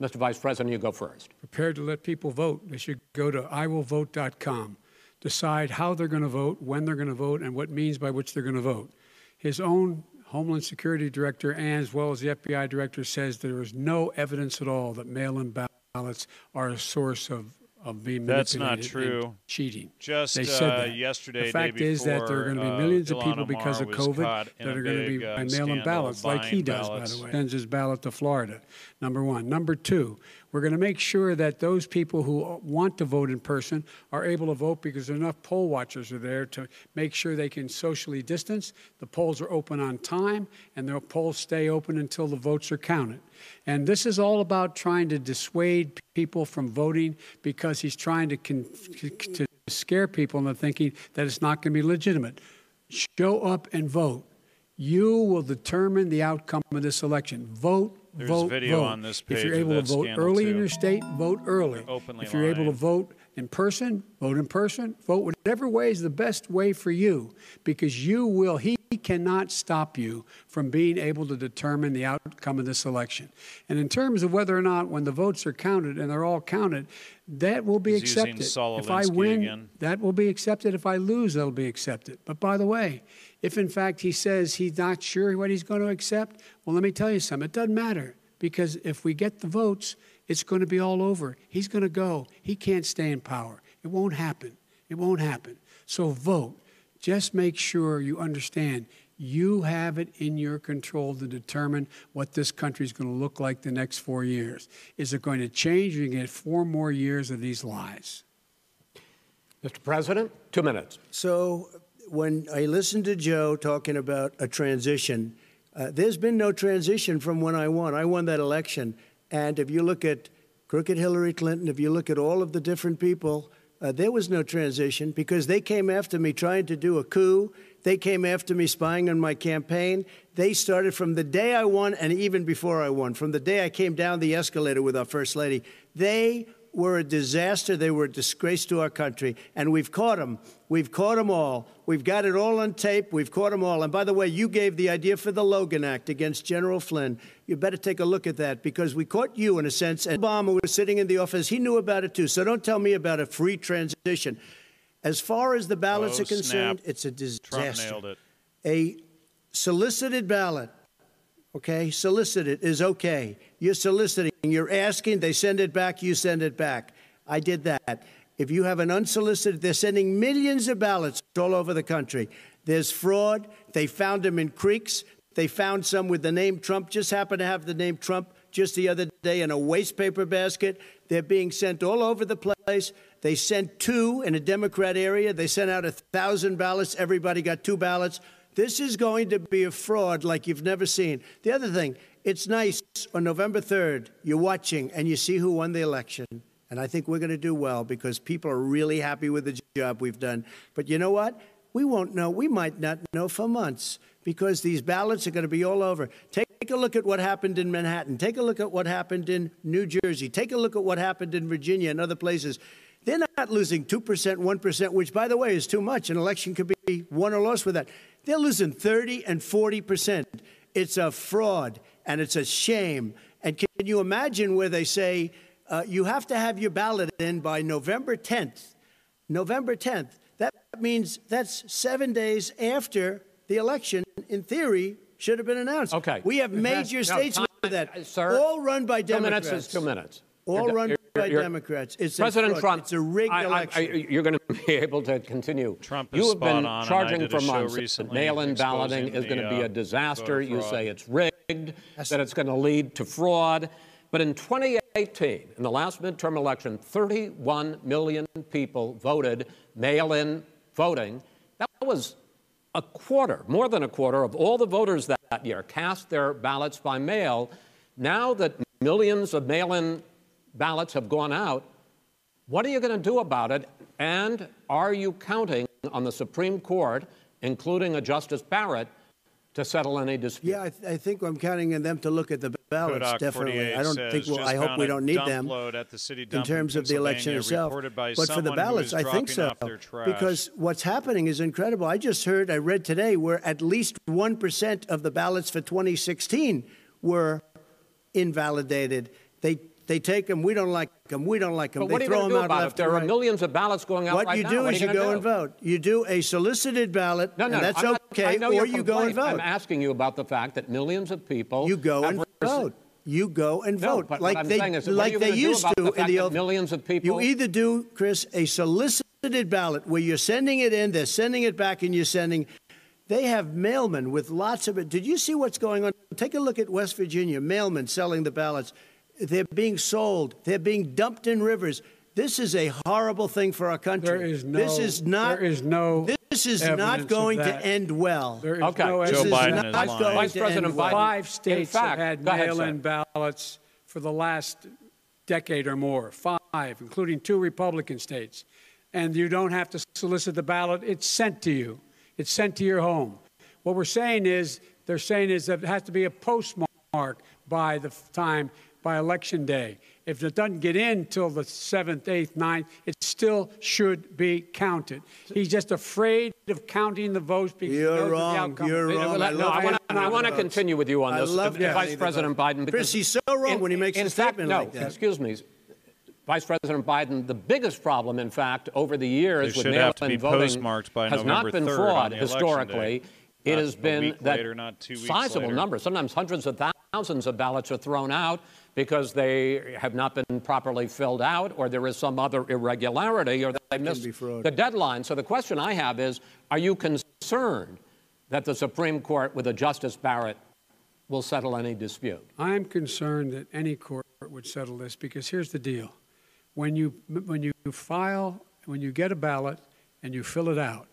Mr. Vice President, you go first. prepared to let people vote. They should go to iwillvote.com, decide how they're going to vote, when they're going to vote, and what means by which they're going to vote. His own Homeland Security Director, and as well as the FBI Director, says there is no evidence at all that mail-in ballots are a source of, of being That's not true. cheating. Just, they said uh, that. yesterday, the fact is that there are going to be uh, millions of Ilhan people because of COVID that are going to be uh, mail-in ballots, like he does, ballots. by the way. Sends his ballot to Florida. Number one. Number two, we're going to make sure that those people who want to vote in person are able to vote because enough poll watchers are there to make sure they can socially distance. The polls are open on time, and the polls stay open until the votes are counted. And this is all about trying to dissuade people from voting because he's trying to, to scare people into thinking that it's not going to be legitimate. Show up and vote. You will determine the outcome of this election. Vote, There's vote, video vote. on this if you're able to vote early in your state, vote early. Openly if you're able to vote in person, vote in person. Vote whatever way is the best way for you, because you will. He cannot stop you from being able to determine the outcome of this election. And in terms of whether or not, when the votes are counted and they're all counted, that will be He's accepted. If I win, again. that will be accepted. If I lose, that'll be accepted. But by the way, if in fact he says he's not sure what he's going to accept, well, let me tell you something. It doesn't matter because if we get the votes, it's going to be all over. He's going to go. He can't stay in power. It won't happen. It won't happen. So vote. Just make sure you understand you have it in your control to determine what this country is going to look like the next four years. Is it going to change? Or you get four more years of these lies. Mr. President, two minutes. So when I listened to Joe talking about a transition, uh, there's been no transition from when I won. I won that election. And if you look at crooked Hillary Clinton, if you look at all of the different people, uh, there was no transition because they came after me trying to do a coup. They came after me spying on my campaign. They started from the day I won and even before I won, from the day I came down the escalator with our First Lady. They were a disaster. They were a disgrace to our country. And we've caught them. We've caught them all. We've got it all on tape. We've caught them all. And by the way, you gave the idea for the Logan Act against General Flynn. You better take a look at that because we caught you in a sense. And Obama was sitting in the office. He knew about it too. So don't tell me about a free transition. As far as the ballots Oh, are concerned, snap. it's a Trump disaster. nailed it. A solicited ballot okay? Solicited is okay. You're soliciting, you're asking, they send it back, you send it back. I did that. If you have an unsolicited, they're sending millions of ballots all over the country. There's fraud. They found them in creeks. They found some with the name Trump, just happened to have the name Trump just the other day in a waste paper basket. They're being sent all over the place. They sent two in a Democrat area. They sent out a thousand ballots. Everybody got two ballots. This is going to be a fraud like you've never seen. The other thing, it's nice on November 3rd, you're watching and you see who won the election. And I think we're going to do well because people are really happy with the job we've done. But you know what? We won't know. We might not know for months because these ballots are going to be all over. Take a look at what happened in Manhattan. Take a look at what happened in New Jersey. Take a look at what happened in Virginia and other places. They're not losing 2%, 1%, which, by the way, is too much. An election could be won or lost with that. They're losing 30 and 40%. It's a fraud and it's a shame. And can you imagine where they say uh, you have to have your ballot in by November 10th? November 10th. That means that's seven days after the election, in theory, should have been announced. Okay. We have major No, states time- with that. Sir, all run by Democrats. Two minutes two minutes. All You're- run by you're- Democrats. It's President fraud. Trump. It's a rigged I- I- election. I- you're going to be able to continue. Trump is you have spot been on, charging for months that mail-in balloting is going to the, be uh, a disaster. You say it's rigged, that it's going to lead to fraud. But in 2018, in the last midterm election, 31 million people voted mail-in voting. That was a quarter, more than a quarter of all the voters that, that year cast their ballots by mail. Now that millions of mail in ballots have gone out, what are you going to do about it? And are you counting on the Supreme Court, including a Justice Barrett, to settle any dispute? Yeah, I, th- I think I'm counting on them to look at the ballots. Kodak definitely, I don't think. We'll, I hope we don't need them at the city in terms of the election itself. But for the ballots, I think so off their trash. because what's happening is incredible. I just heard, I read today, where at least one percent of the ballots for 2016 were invalidated. They they take them. We don't like them. We don't like them. But they what you throw them do out about it? left There and are millions of ballots going out What right you do What is you gonna go do? and vote. You do a solicited ballot, No, no, and that's not- okay, I know your or you go and vote. I'm asking you about the fact that millions of people You go and vote. You go and No, vote but like I'm they saying is, like you they used about to the in the old. millions of people- You either do, Chris, a solicited ballot where you're sending it in, they're sending it back, and you're sending. They have mailmen with lots of it. Did you see what's going on? Take a look at West Virginia. Mailmen selling the ballots. They're being sold. They're being dumped in rivers. This is a horrible thing for our country. There is no. This is not. There is no. This is not going to end well. There is Okay. no Joe this is evidence. Biden not is lying. going Vice to President end well. Biden- Five states fact- have had mail-in ballots for the last decade or more. Five, including two Republican states. And you don't have to solicit the ballot. It's sent to you. It's sent to your home. What we're saying is, they're saying is that it has to be a postmark by the time, by election day. If it doesn't get in till the 7th, 8th, 9th, it still should be counted. He's just afraid of counting the votes because he You're knows of the wrong. outcome. You're wrong. I no, I I want want, counting I want to continue with you on I this, love uh, counting Vice President votes. Biden. Chris, he's so wrong when he makes in a fact, statement no, like that. excuse me, Vice President Biden. The biggest problem, in fact, over the years They with should have to mail-in voting postmarked by has not been fraud on the election historically. It has been week that later, not sizable later. numbers, sometimes hundreds of thousands of ballots are thrown out because they have not been properly filled out, or there is some other irregularity, or they missed the deadline. So the question I have is: Are you concerned that the Supreme Court, with a Justice Barrett, will settle any dispute? I'm concerned that any court would settle this because here's the deal. When you, when you file, when you get a ballot and you fill it out,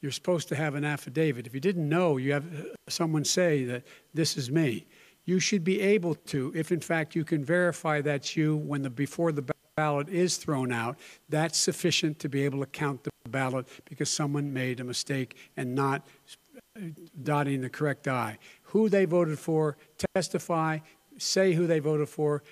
you're supposed to have an affidavit. If you didn't know, you have someone say that this is me. You should be able to, if in fact you can verify that's you when the, before the ballot is thrown out, that's sufficient to be able to count the ballot because someone made a mistake and not uh, dotting the correct I. Who they voted for, testify, say who they voted for,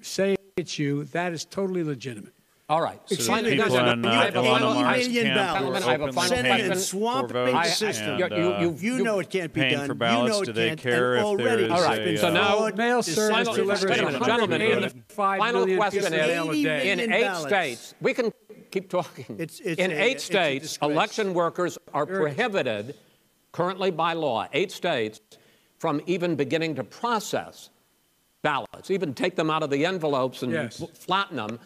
say it's you. That is totally legitimate. All right. So Excuse the me, people no, no, in uh, you have Ilona 80 million camp ballots. were Gentlemen, I have a openly final paying question. and swamping for the votes system. and, You- you- uh, you- You know it can't be done. for you know it Do they can't. care and if already there is All right, it's been so now- Mail it's service Final, delivered delivers gentlemen, 100 gentlemen, million, the final question is, mail a 80 day. in eight states, we can keep talking. It's- it's in eight a states, disgrace. election workers are prohibited, currently by law, eight states, from even beginning to process ballots, even take them out of the envelopes and Yes. flatten them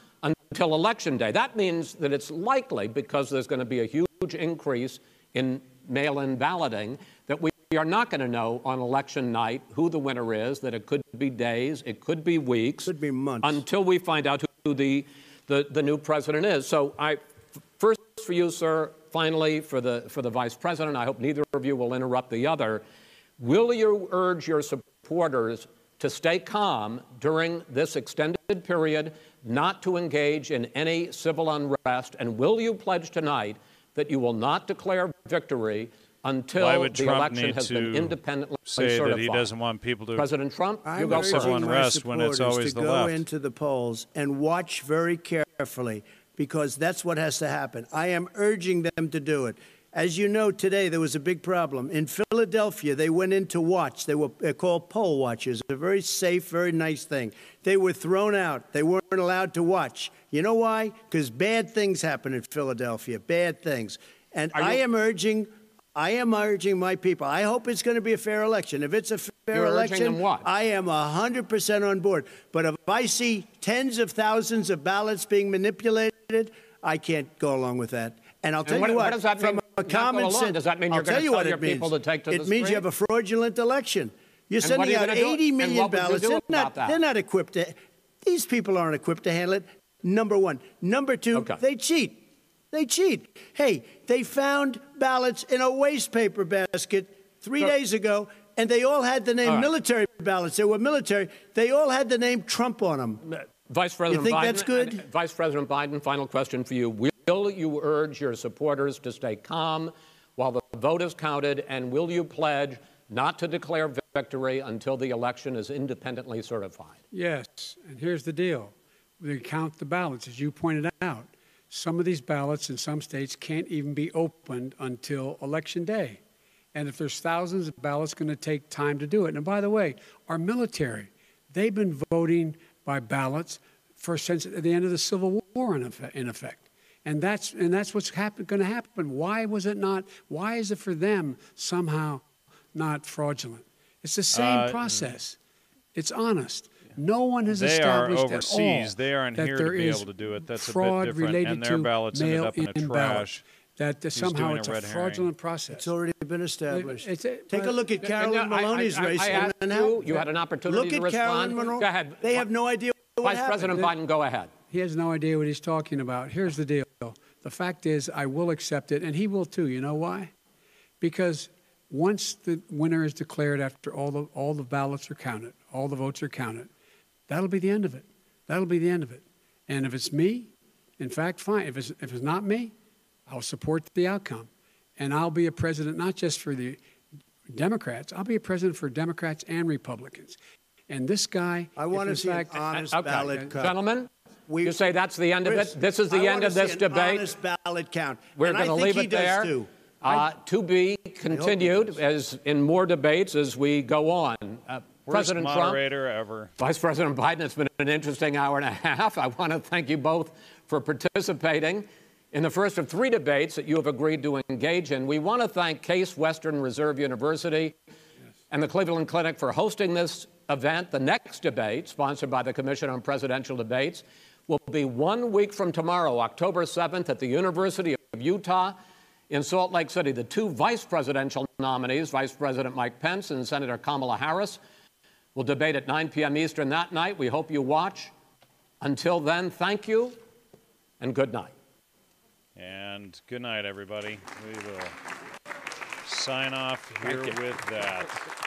until election day. That means that it's likely, because there's going to be a huge increase in mail in balloting, that we are not going to know on election night who the winner is, that it could be days, it could be weeks. Could be months. Until we find out who the, the, the new president is. So I, first for you, sir, finally for the, for the vice president, I hope neither of you will interrupt the other. Will you urge your supporters to stay calm during this extended period, not to engage in any civil unrest? And will you pledge tonight that you will not declare victory until the Trump election need has been to independently say certified? that he doesn't want people to President Trump, you I'm go urging first. Civil my unrest when it's supporters always to the go left. into the polls and watch very carefully because that's what has to happen. I am urging them to do it. As you know, today there was a big problem. In Philadelphia, they went in to watch. They were called poll watchers, a very safe, very nice thing. They were thrown out. They weren't allowed to watch. You know why? Because bad things happen in Philadelphia, bad things. And I am urging, I am urging my people. I hope it's going to be a fair election. If it's a fair You're election? I am 100% on board. But if I see tens of thousands of ballots being manipulated, I can't go along with that. And I'll tell what- you what what, from mean, a common sense, Does that mean you're I'll gonna tell you tell your it means. people to take to it the means you have a fraudulent election. You're And sending you out gonna do? 80 And million you ballots. They're not, they're not equipped to. These people aren't equipped to handle it. Number one. Number two, Okay. they cheat. They cheat. Hey, they found ballots in a waste paper basket three So- days ago, and they all had the name right. military ballots. They were military. They all had the name Trump on them. Vice President think Biden, that's good? Vice President Biden, final question for you. Will you urge your supporters to stay calm while the vote is counted, and will you pledge not to declare victory until the election is independently certified? Yes, and here's the deal. We count the ballots, as you pointed out. Some of these ballots in some states can't even be opened until Election Day. And if there's thousands of ballots, going to take time to do it. And by the way, our military, they've been voting by ballots for since the end of the Civil War, in effect. In effect. And that's, and that's what's happen, going to happen. Why was it not? Why is it for them somehow not fraudulent? It's the same Uh, process. It's honest. No one has They are established overseas. at all They aren't that here to there be able to do it. That's a bit fraud different. related And their to ballots ended up in the mail-in ballots. trash. That that He's somehow doing a it's a red herring. fraudulent process. It's already been established. It's a- Take a look at but- Carolyn And, uh, Maloney's I- I- race. I in asked you, you had an opportunity Look to at respond. Carolyn Monroe. Go ahead. They have no idea what Vice happened. President Biden, go ahead. He has no idea what he's talking about. Here's the deal. The fact is, I will accept it, and he will too. You know why? Because once the winner is declared after all the, all the ballots are counted, all the votes are counted, that'll be the end of it. That'll be the end of it. And if it's me, in fact, fine. If it's, if it's not me, I'll support the outcome. And I'll be a president not just for the Democrats, I'll be a president for Democrats and Republicans. And this guy, I want to in see an fact, honest Okay. ballot count. Gentlemen, We- you say that's the end of it? This is the I end of this debate? honest ballot count. We're going to leave it there. too. Uh, to be continued as in more debates as we go on. Uh, Worst President Trump, ever. Vice President Biden, it's been an interesting hour and a half. I want to thank you both for participating in the first of three debates that you have agreed to engage in. We want to thank Case Western Reserve University and the Cleveland Clinic for hosting this event. The next debate, sponsored by the Commission on Presidential Debates, will be one week from tomorrow, October 7th, at the University of Utah in Salt Lake City. The two vice presidential nominees, Vice President Mike Pence and Senator Kamala Harris, will debate at 9 p.m. Eastern that night. We hope you watch. Until then, thank you and good night. And good night, everybody. We will sign off here with that.